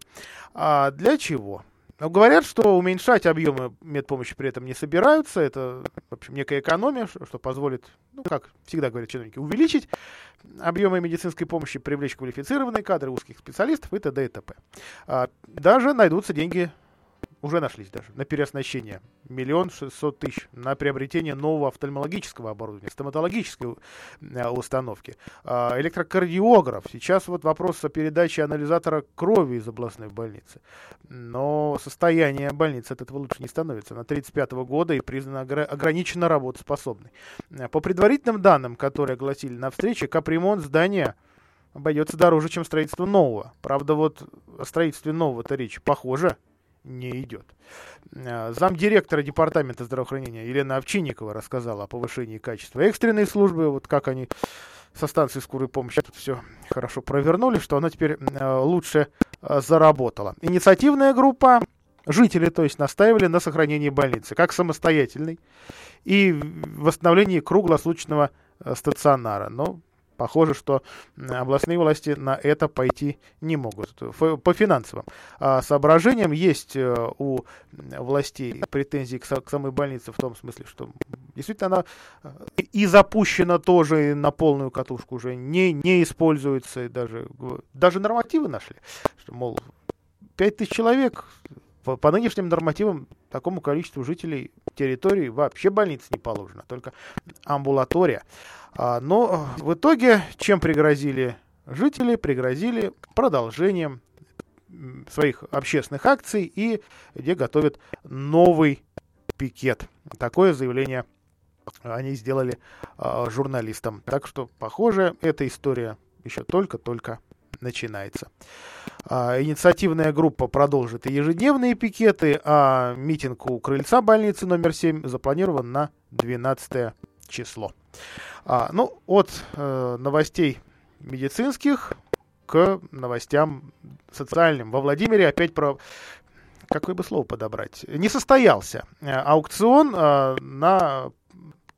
Speaker 6: А для чего? Ну, говорят, что уменьшать объемы медпомощи при этом не собираются. Это, в общем, некая экономия, что, позволит, ну, как всегда говорят чиновники, увеличить объемы медицинской помощи, привлечь квалифицированные кадры, узких специалистов и т.д. и т.п. А, даже найдутся деньги уже нашлись даже на переоснащение. Миллион шестьсот тысяч на приобретение нового офтальмологического оборудования, стоматологической э, установки. Э, электрокардиограф. Сейчас вот вопрос о передаче анализатора крови из областной больницы. Но состояние больницы от этого лучше не становится. На 35 года и признана ограниченно работоспособной. Э, по предварительным данным, которые огласили на встрече, капремонт здания обойдется дороже, чем строительство нового. Правда, вот о строительстве нового-то речь похоже не идет. Э, замдиректора департамента здравоохранения Елена Овчинникова рассказала о повышении качества экстренной службы, вот как они со станции скорой помощи тут все хорошо провернули, что она теперь э, лучше э, заработала. Инициативная группа, жители, то есть, настаивали на сохранении больницы как самостоятельной и восстановлении круглосуточного стационара. Но Похоже, что областные власти на это пойти не могут. По финансовым а, соображениям есть э, у властей претензии к самой больнице в том смысле, что действительно она э, и запущена тоже на полную катушку уже, не, не используется, даже, даже нормативы нашли, что, мол, 5 тысяч человек по, нынешним нормативам такому количеству жителей территории вообще больниц не положено, только амбулатория. А, но в итоге чем пригрозили жители? Пригрозили продолжением своих общественных акций и где готовят новый пикет. Такое заявление они сделали э, журналистам. Так что, похоже, эта история еще только-только начинается. А, инициативная группа продолжит и ежедневные пикеты, а митинг у крыльца больницы номер 7 запланирован на 12 число. А, ну, от э, новостей медицинских к новостям социальным. Во Владимире опять про какое бы слово подобрать? Не состоялся э, аукцион э, на,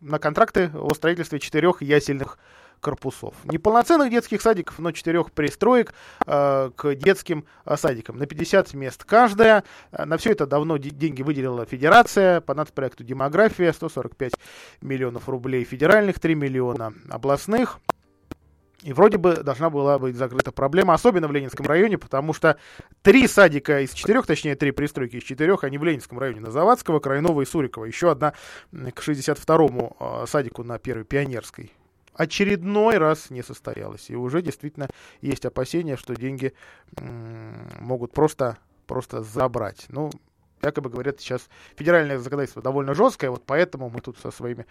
Speaker 6: на контракты о строительстве четырех ясельных корпусов. Не полноценных детских садиков, но четырех пристроек э, к детским э, садикам. На 50 мест каждая. Э, на все это давно деньги выделила Федерация по нацпроекту «Демография». 145 миллионов рублей федеральных, 3 миллиона областных. И вроде бы должна была быть закрыта проблема, особенно в Ленинском районе, потому что три садика из четырех, точнее три пристройки из четырех, они в Ленинском районе на Завадского, Крайнова и Сурикова. Еще одна к 62-му э, садику на Первой Пионерской очередной раз не состоялось. И уже действительно есть опасения, что деньги могут просто, просто забрать. Ну, якобы говорят, сейчас федеральное законодательство довольно жесткое, вот поэтому мы тут со своими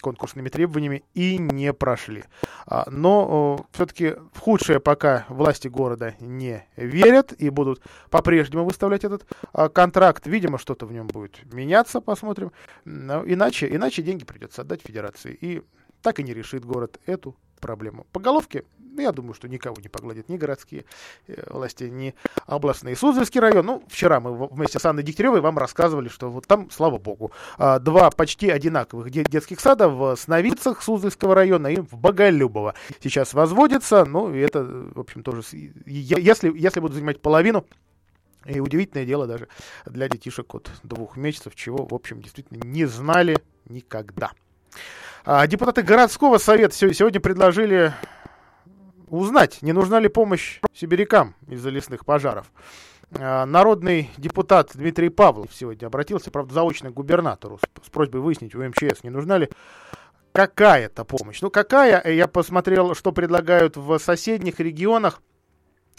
Speaker 6: конкурсными требованиями и не прошли. А, но все-таки в худшее пока власти города не верят и будут по-прежнему выставлять этот а, контракт. Видимо, что-то в нем будет меняться, посмотрим. Но иначе, иначе деньги придется отдать федерации. И так и не решит город эту проблему. По головке, я думаю, что никого не погладят ни городские э, власти, ни областные. Суздальский район, ну, вчера мы вместе с Анной Дегтяревой вам рассказывали, что вот там, слава богу, а, два почти одинаковых детских сада в Сновицах Суздальского района и в Боголюбово сейчас возводятся, ну, и это, в общем, тоже, если, если будут занимать половину и удивительное дело даже для детишек от двух месяцев, чего, в общем, действительно не знали никогда. А, депутаты городского совета сегодня предложили узнать, не нужна ли помощь сибирякам из-за лесных пожаров. А, народный депутат Дмитрий Павлов сегодня обратился, правда, заочно к губернатору с, с просьбой выяснить у МЧС, не нужна ли какая-то помощь. Ну, какая, я посмотрел, что предлагают в соседних регионах.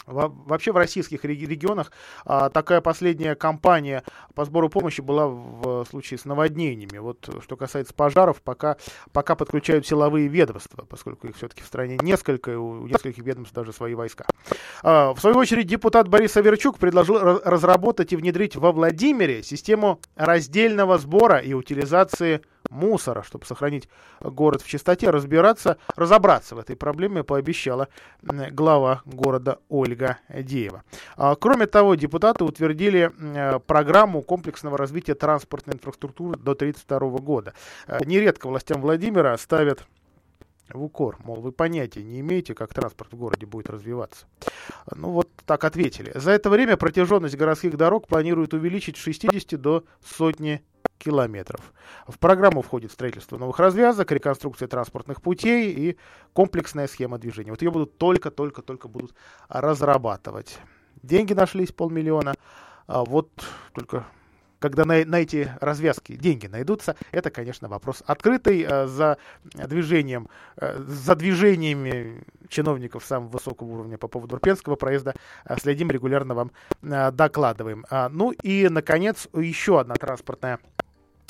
Speaker 6: Вообще в российских регионах а, такая последняя кампания по сбору помощи была в случае с наводнениями. Вот что касается пожаров, пока, пока подключают силовые ведомства, поскольку их все-таки в стране несколько, и у нескольких ведомств даже свои войска. А, в свою очередь депутат Борис Аверчук предложил разработать и внедрить во Владимире систему раздельного сбора и утилизации мусора, чтобы сохранить город в чистоте, разбираться, разобраться в этой проблеме пообещала глава города Ольга Деева. А, кроме того, депутаты утвердили программу комплексного развития транспортной инфраструктуры до 1932 года. А, нередко властям Владимира ставят в укор, мол, вы понятия не имеете, как транспорт в городе будет развиваться. Ну вот так ответили. За это время протяженность городских дорог планируют увеличить с 60 до сотни километров. В программу входит строительство новых развязок, реконструкция транспортных путей и комплексная схема движения. Вот ее будут только-только-только будут разрабатывать. Деньги нашлись полмиллиона. А вот только когда на, на эти развязки деньги найдутся, это, конечно, вопрос открытый. Э, за движением, э, за движениями чиновников самого высокого уровня по поводу Урпенского проезда э, следим, регулярно вам докладываем. А, ну и, наконец, еще одна транспортная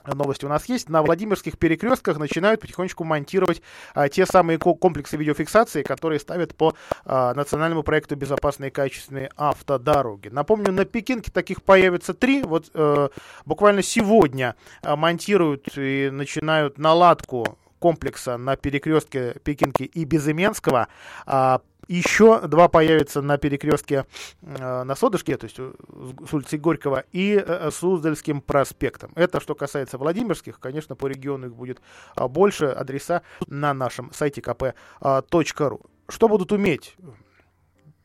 Speaker 6: новости у нас есть. На Владимирских перекрестках начинают потихонечку монтировать а, те самые комплексы видеофиксации, которые ставят по а, национальному проекту «Безопасные и качественные автодороги». Напомню, на Пекинке таких появится три. Вот э, буквально сегодня а, монтируют и начинают наладку комплекса на перекрестке Пекинки и Безыменского. А, еще два появятся на перекрестке э, на Содышке, то есть э, с улицы Горького, и э, Суздальским проспектом. Это что касается Владимирских. Конечно, по региону их будет а, больше. Адреса на нашем сайте kp.ru. А, что будут уметь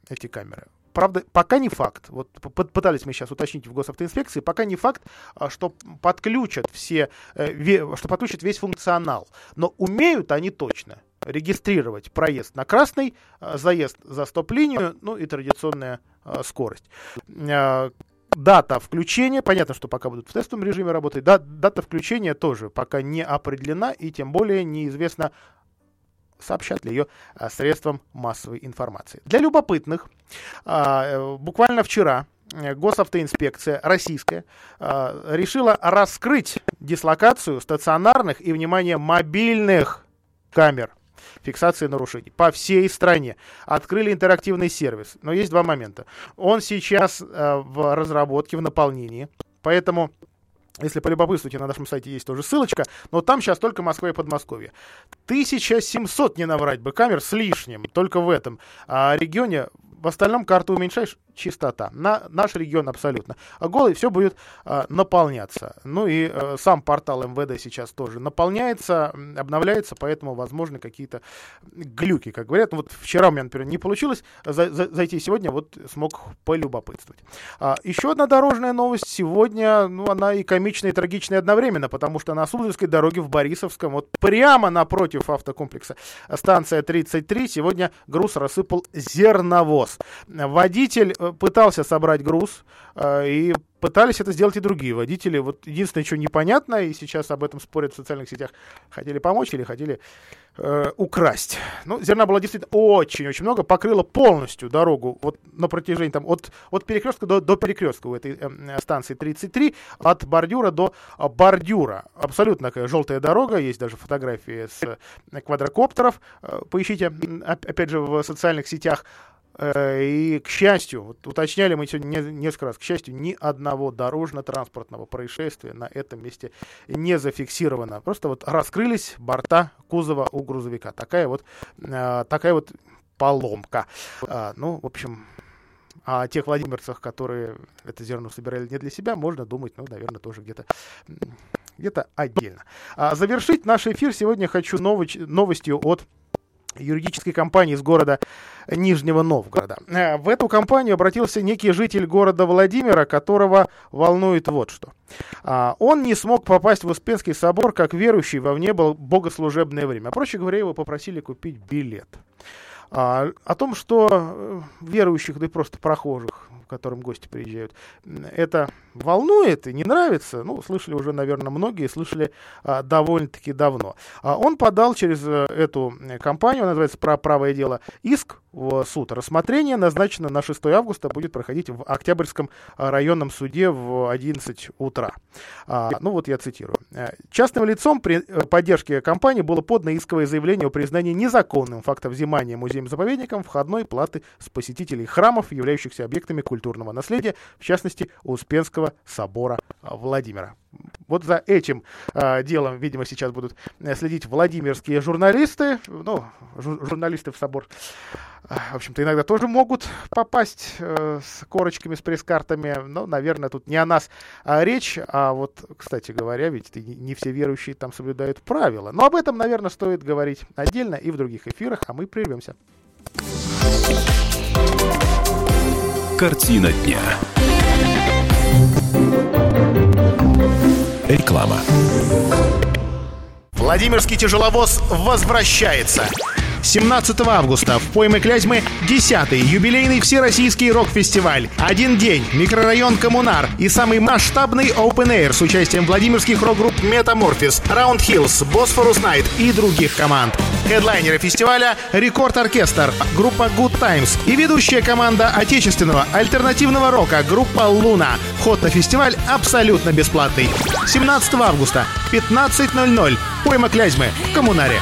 Speaker 6: эти камеры? Правда, пока не факт. Вот пытались мы сейчас уточнить в госавтоинспекции, пока не факт, а, что подключат все, э, что подключат весь функционал. Но умеют они точно регистрировать проезд на красный, а, заезд за стоп-линию, ну и традиционная а, скорость дата включения, понятно, что пока будут в тестовом режиме работать, да, дата включения тоже пока не определена и тем более неизвестно, сообщат ли ее а, средствам массовой информации. Для любопытных, а, э, буквально вчера э, госавтоинспекция российская а, решила раскрыть дислокацию стационарных и, внимание, мобильных камер фиксации нарушений по всей стране. Открыли интерактивный сервис. Но есть два момента. Он сейчас в разработке, в наполнении. Поэтому если полюбопытствуете, на нашем сайте есть тоже ссылочка, но там сейчас только Москва и Подмосковье. 1700, не наврать бы, камер с лишним, только в этом а, регионе. В остальном карту уменьшаешь, чистота. На наш регион абсолютно. А голый все будет а, наполняться. Ну и а, сам портал МВД сейчас тоже наполняется, обновляется, поэтому возможны какие-то глюки, как говорят. Вот вчера у меня, например, не получилось за, за, зайти сегодня, вот смог полюбопытствовать. А, еще одна дорожная новость сегодня, ну она и комичная, и трагичная одновременно, потому что на Суздальской дороге в Борисовском, вот прямо напротив автокомплекса станция 33, сегодня груз рассыпал зерновоз. Водитель э, пытался собрать груз, э, и Пытались это сделать и другие водители. Вот единственное, что непонятно, и сейчас об этом спорят в социальных сетях, хотели помочь или хотели э, украсть. Ну, зерна было действительно очень-очень много, покрыло полностью дорогу вот на протяжении там от, от перекрестка до, до перекрестка у этой э, станции 33, от бордюра до э, бордюра. Абсолютно такая желтая дорога, есть даже фотографии с э, квадрокоптеров, э, поищите, опять же, в социальных сетях. Э, и, к счастью, вот уточняли мы сегодня несколько раз, к счастью, ни одного дорожно-транспортного происшествия на этом месте не зафиксировано. Просто вот раскрылись борта кузова у грузовика. Такая вот, э, такая вот поломка. А, ну, в общем, о тех владимирцах, которые это зерно собирали не для себя, можно думать, ну, наверное, тоже где-то где-то отдельно. А завершить наш эфир сегодня хочу новостью от юридической компании из города Нижнего Новгорода. Э, в эту компанию обратился некий житель города Владимира, которого волнует вот что. А, он не смог попасть в Успенский собор как верующий во вне богослужебное время. Проще говоря, его попросили купить билет. А, о том, что э, верующих, да и просто прохожих, в которым гости приезжают, это волнует и не нравится, ну, слышали уже, наверное, многие, слышали а, довольно-таки давно. А он подал через э, эту компанию, называется «Правое дело», иск в суд. Рассмотрение назначено на 6 августа, будет проходить в Октябрьском а, районном суде в 11 утра. А, ну вот я цитирую. «Э, Частным лицом при э, поддержке компании было подано исковое заявление о признании незаконным факта взимания музеем-заповедником входной платы с посетителей храмов, являющихся объектами культурного наследия, в частности, Успенского собора Владимира. Вот за этим а, делом, видимо, сейчас будут э, следить владимирские журналисты. Ну, жу- журналисты в собор, а, в общем-то, иногда тоже могут попасть э, с корочками, с пресс-картами. Но, наверное, тут не о нас а, речь. А вот, кстати говоря, ведь не все верующие там соблюдают правила. Но об этом, наверное, стоит говорить отдельно и в других эфирах, а мы прервемся.
Speaker 13: Картина дня. Реклама.
Speaker 6: Владимирский тяжеловоз возвращается. 17 августа в пойме Клязьмы 10-й юбилейный всероссийский рок-фестиваль. Один день, микрорайон Коммунар и самый масштабный Open Air с участием владимирских рок-групп Метаморфис, Round Hills, Bosphorus Night и других команд. Хедлайнеры фестиваля Рекорд Оркестр, группа Good Times и ведущая команда отечественного альтернативного рока группа Луна. Вход на фестиваль абсолютно бесплатный. 17 августа, 15.00, пойма Клязьмы в Коммунаре.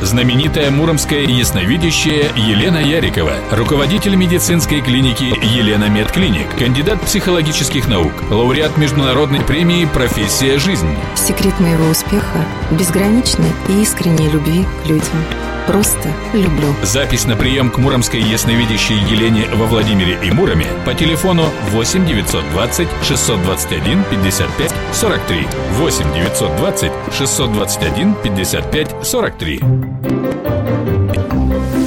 Speaker 14: Знаменитая муромская ясновидящая Елена Ярикова, руководитель медицинской клиники Елена Медклиник, кандидат психологических наук, лауреат международной премии «Профессия жизнь».
Speaker 15: Секрет моего успеха – безграничной и искренней любви к людям. Просто люблю.
Speaker 14: Запись на прием к муромской ясновидящей Елене во Владимире и Муроме по телефону 8 920 621 55 43. 8 920 621 55 43.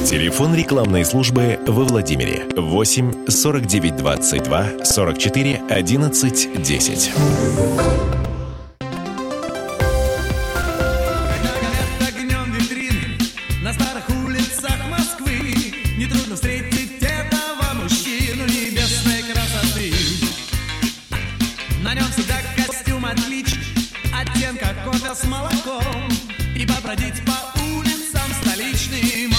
Speaker 7: Телефон рекламной службы во Владимире 8 49 22 44 11 10.
Speaker 16: Отличный Оттенка кофе с молоком И побродить по улицам столичным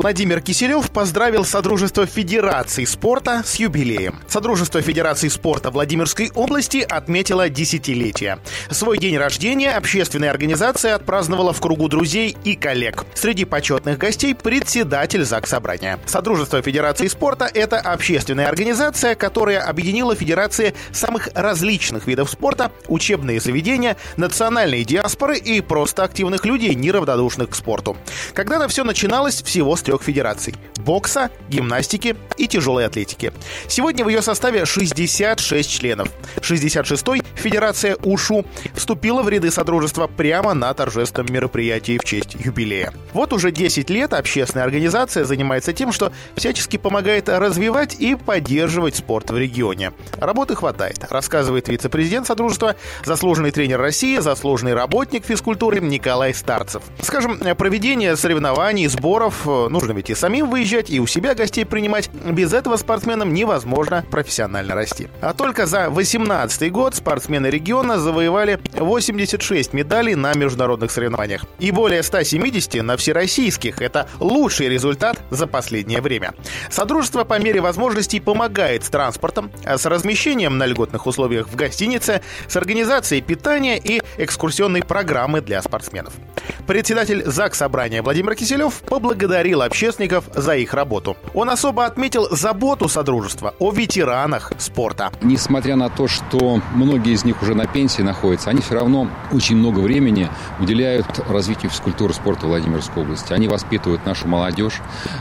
Speaker 6: Владимир Киселев поздравил Содружество Федераций спорта с юбилеем. Содружество Федераций спорта Владимирской области отметило десятилетие. Свой день рождения общественная организация отпраздновала в кругу друзей и коллег. Среди почетных гостей председатель ЗАГС Собрания. Содружество Федерации спорта – это общественная организация, которая объединила федерации самых различных видов спорта, учебные заведения, национальные диаспоры и просто активных людей, неравнодушных к спорту. Когда-то все начиналось всего с трех федераций – бокса, гимнастики и тяжелой атлетики. Сегодня в ее составе 66 членов. 66-й Федерация УШУ вступила в ряды Содружества прямо на торжественном мероприятии в честь юбилея. Вот уже 10 лет общественная организация занимается тем, что всячески помогает развивать и поддерживать спорт в регионе. Работы хватает, рассказывает вице-президент Содружества, заслуженный тренер России, заслуженный работник физкультуры Николай Старцев. Скажем, проведение соревнований, сборов, нужно ведь и самим выезжать, и у себя гостей принимать. Без этого спортсменам невозможно профессионально расти. А только за 2018 год спортсмены региона завоевали 86 медалей на международных соревнованиях и более 170 на всероссийских. Это лучший результат за последнее время. Содружество по мере возможностей помогает с транспортом, с размещением на льготных условиях в гостинице, с организацией питания и экскурсионной программы для спортсменов. Председатель ЗАГС Собрания Владимир Киселев поблагодарил общественников за их работу. Он особо отметил заботу Содружества о ветеранах спорта.
Speaker 17: Несмотря на то, что многие из них уже на пенсии находятся, они все равно очень много времени уделяют развитию физкультуры спорта Владимирской области. Они воспитывают нашу молодежь,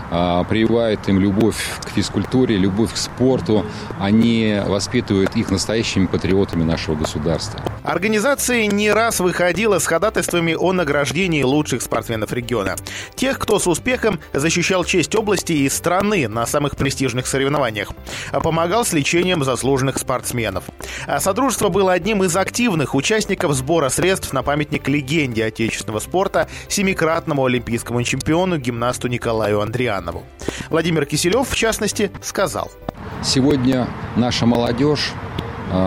Speaker 17: а, прививают им любовь к физкультуре, любовь к спорту. Они воспитывают их настоящими патриотами нашего государства.
Speaker 6: Организация не раз выходила с ходатайствами о награждении лучших спортсменов региона. Тех, кто с успехом защищал честь области и страны на самых престижных соревнованиях. А помогал с лечением заслуженных спортсменов. А Содружество было одним из активных участников сбора средств на памятник легенде отечественного спорта, семикратному олимпийскому чемпиону, гимнасту Николаю Андрианову. Владимир Киселев, в частности, сказал.
Speaker 17: Сегодня наша молодежь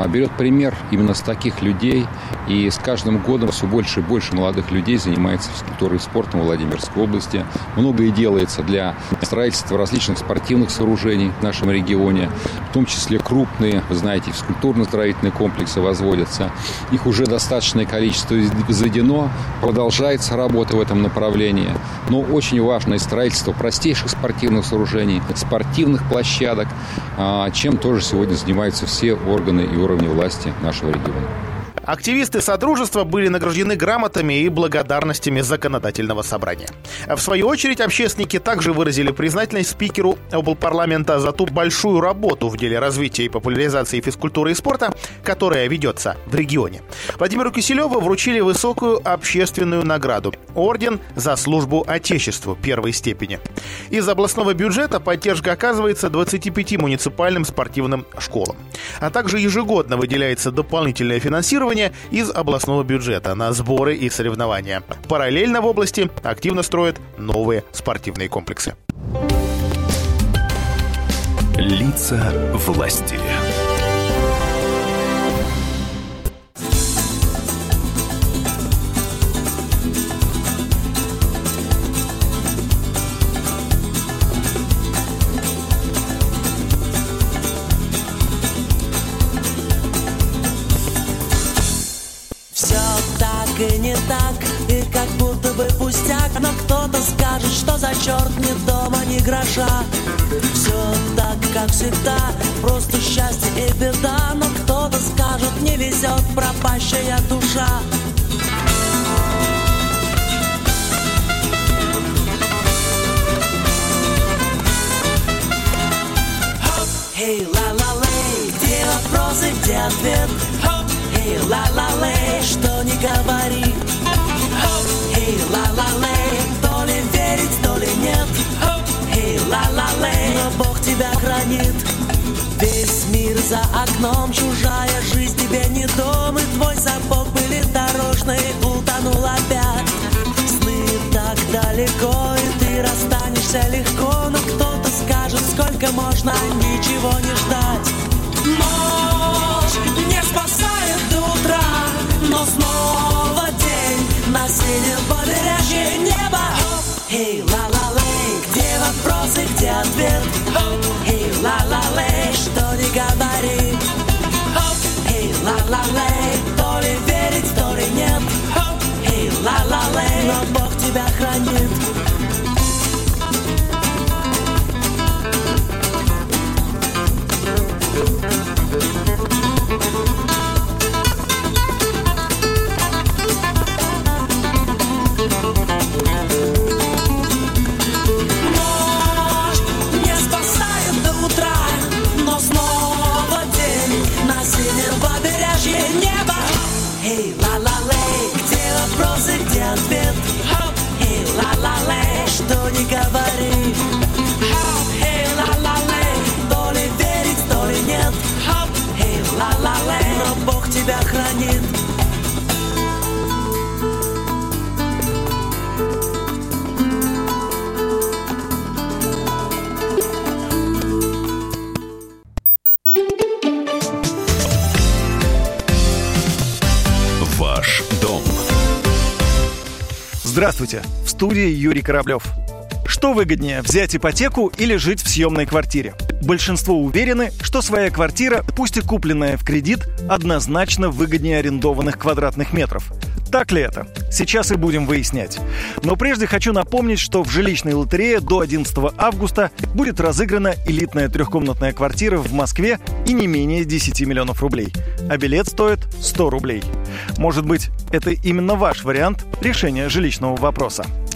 Speaker 17: берет пример именно с таких людей, и с каждым годом все больше и больше молодых людей занимается физкультурой и спортом в Владимирской области. Многое делается для строительства различных спортивных сооружений в нашем регионе, в том числе крупные, вы знаете, физкультурно-строительные комплексы возводятся. Их уже достаточное количество заведено, продолжается работа в этом направлении. Но очень важно и строительство простейших спортивных сооружений, спортивных площадок, а, чем тоже сегодня занимаются все органы и уровни власти нашего региона.
Speaker 6: Активисты Содружества были награждены грамотами и благодарностями законодательного собрания. В свою очередь, общественники также выразили признательность спикеру облпарламента за ту большую работу в деле развития и популяризации физкультуры и спорта, которая ведется в регионе. Владимиру Киселеву вручили высокую общественную награду – орден за службу Отечеству первой степени. Из областного бюджета поддержка оказывается 25 муниципальным спортивным школам. А также ежегодно выделяется дополнительное финансирование из областного бюджета на сборы и соревнования. Параллельно в области активно строят новые спортивные комплексы.
Speaker 7: Лица власти.
Speaker 18: За черт ни дома, ни гроша. Все так, как всегда, просто счастье и беда. Но кто-то скажет, не везет пропащая душа. Эй, ла-ла-лей, где вопросы, где ответ? Эй, ла-ла-лей, что не говори? Эй, ла-ла-лей, Бог тебя хранит. Весь мир за окном, чужая жизнь тебе не дом И твой сапог были дорожный, утонул опять. Сны так далеко, и ты расстанешься легко Но кто-то скажет, сколько можно ничего не ждать. Ночь не спасает до утра, но снова
Speaker 10: синем побережье неба. Эй, ла-ла-лей, где вопросы, где ответ? Говори. Эй, ла-ла-лей, то ли верить, то ли нет. Эй, ла-ла-лей, но Бог тебя хранит
Speaker 19: студии Юрий Кораблев. Что выгоднее, взять ипотеку или жить в съемной квартире? Большинство уверены, что своя квартира, пусть и купленная в кредит, однозначно выгоднее арендованных квадратных метров. Так ли это? Сейчас и будем выяснять. Но прежде хочу напомнить, что в жилищной лотерее до 11 августа будет разыграна элитная трехкомнатная квартира в Москве и не менее 10 миллионов рублей. А билет стоит 100 рублей. Может быть, это именно ваш вариант решения жилищного вопроса.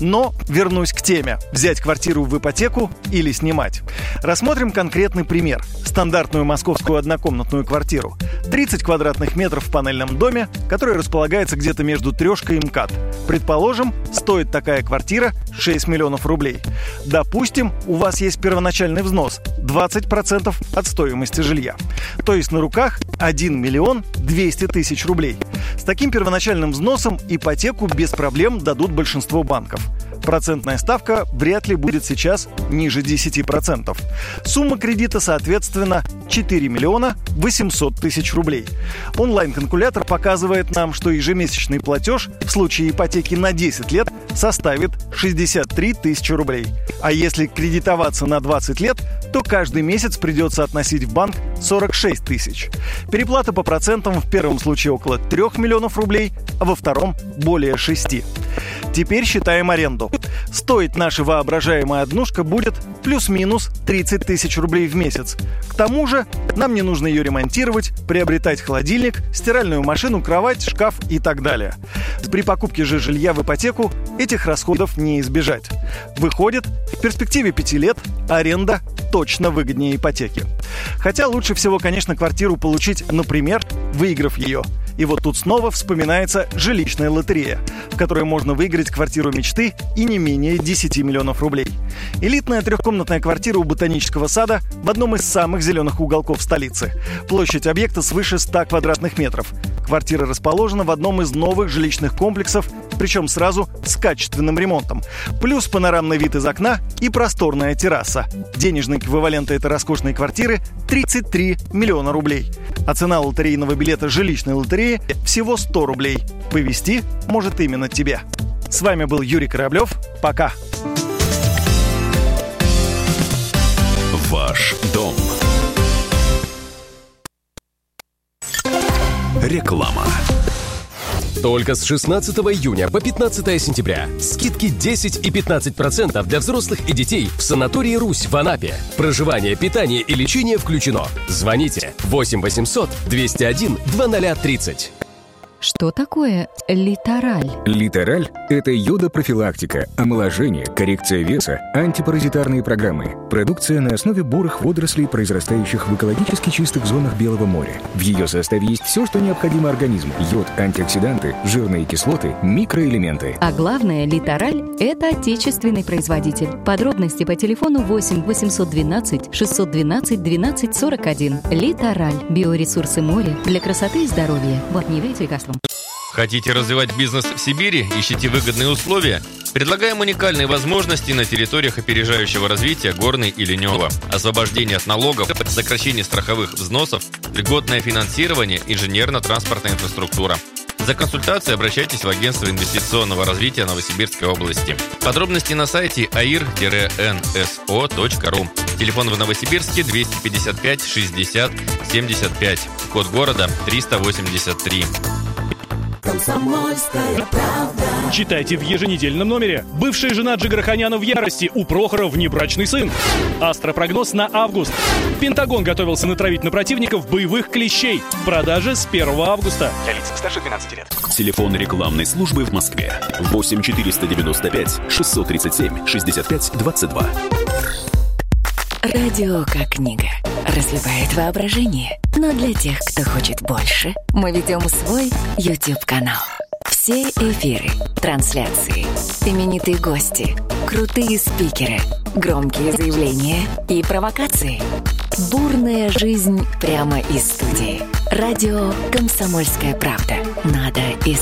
Speaker 19: Но вернусь к теме. Взять квартиру в ипотеку или снимать. Рассмотрим конкретный пример. Стандартную московскую однокомнатную квартиру. 30 квадратных метров в панельном доме, который располагается где-то между трешкой и МКАД. Предположим, стоит такая квартира 6 миллионов рублей. Допустим, у вас есть первоначальный взнос 20% от стоимости жилья. То есть на руках 1 миллион 200 тысяч рублей. С таким первоначальным взносом ипотеку без проблем дадут большинство банков. Процентная ставка вряд ли будет сейчас ниже 10%. Сумма кредита, соответственно, 4 миллиона 800 тысяч рублей. Онлайн-калькулятор показывает нам, что ежемесячный платеж в случае ипотеки на 10 лет составит 63 тысячи рублей. А если кредитоваться на 20 лет, то каждый месяц придется относить в банк 46 тысяч. Переплата по процентам в первом случае около 3 миллионов рублей, а во втором более 6. Теперь считаем аренду. Стоить наша воображаемая однушка будет плюс-минус 30 тысяч рублей в месяц. К тому же нам не нужно ее ремонтировать, приобретать холодильник, стиральную машину, кровать, шкаф и так далее. При покупке же жилья в ипотеку этих расходов не избежать. Выходит, в перспективе 5 лет аренда точно выгоднее ипотеки. Хотя лучше всего, конечно, квартиру получить, например, выиграв ее. И вот тут снова вспоминается жилищная лотерея, в которой можно выиграть квартиру мечты и не менее 10 миллионов рублей. Элитная трехкомнатная квартира у ботанического сада в одном из самых зеленых уголков столицы. Площадь объекта свыше 100 квадратных метров. Квартира расположена в одном из новых жилищных комплексов, причем сразу с качественным ремонтом. Плюс панорамный вид из окна и просторная терраса. Денежный эквивалент этой роскошной квартиры – 33 миллиона рублей. А цена лотерейного билета жилищной лотереи – всего 100 рублей. Повести может именно тебе. С вами был Юрий Кораблев. Пока.
Speaker 7: Ваш дом. Реклама.
Speaker 20: Только с 16 июня по 15 сентября. Скидки 10 и 15% для взрослых и детей в санатории «Русь» в Анапе. Проживание, питание и лечение включено. Звоните 8 800 201 2030.
Speaker 21: Что такое литераль?
Speaker 15: Литераль – это йода-профилактика, омоложение, коррекция веса, антипаразитарные программы. Продукция на основе бурых водорослей, произрастающих в экологически чистых зонах Белого моря. В ее составе есть все, что необходимо организму. Йод, антиоксиданты, жирные кислоты, микроэлементы.
Speaker 21: А главное, литераль – это отечественный производитель. Подробности по телефону 8 812 612 12 41. Литераль. Биоресурсы моря для красоты и здоровья. Вот не является лекарством.
Speaker 22: Хотите развивать бизнес в Сибири? Ищите выгодные условия? Предлагаем уникальные возможности на территориях опережающего развития Горной и Ленева. Освобождение от налогов, сокращение страховых взносов, льготное финансирование, инженерно-транспортная инфраструктура. За консультацией обращайтесь в агентство инвестиционного развития Новосибирской области. Подробности на сайте air-nso.ru. Телефон в Новосибирске 255 60 75. Код города 383.
Speaker 23: Комсомольская правда.
Speaker 24: Читайте в еженедельном номере. Бывшая жена Джигарханяна в ярости. У Прохора внебрачный сын. Астропрогноз на август. Пентагон готовился натравить на противников боевых клещей. В продаже с 1 августа.
Speaker 25: Для лиц старше 12 лет.
Speaker 7: Телефон рекламной службы в Москве 8 495 637 65 22.
Speaker 23: Радио как книга. Разливает воображение. Но для тех, кто хочет больше, мы ведем свой YouTube-канал. Все эфиры, трансляции, именитые гости, крутые спикеры, громкие заявления и провокации. Бурная жизнь прямо из студии. Радио «Комсомольская правда». Надо и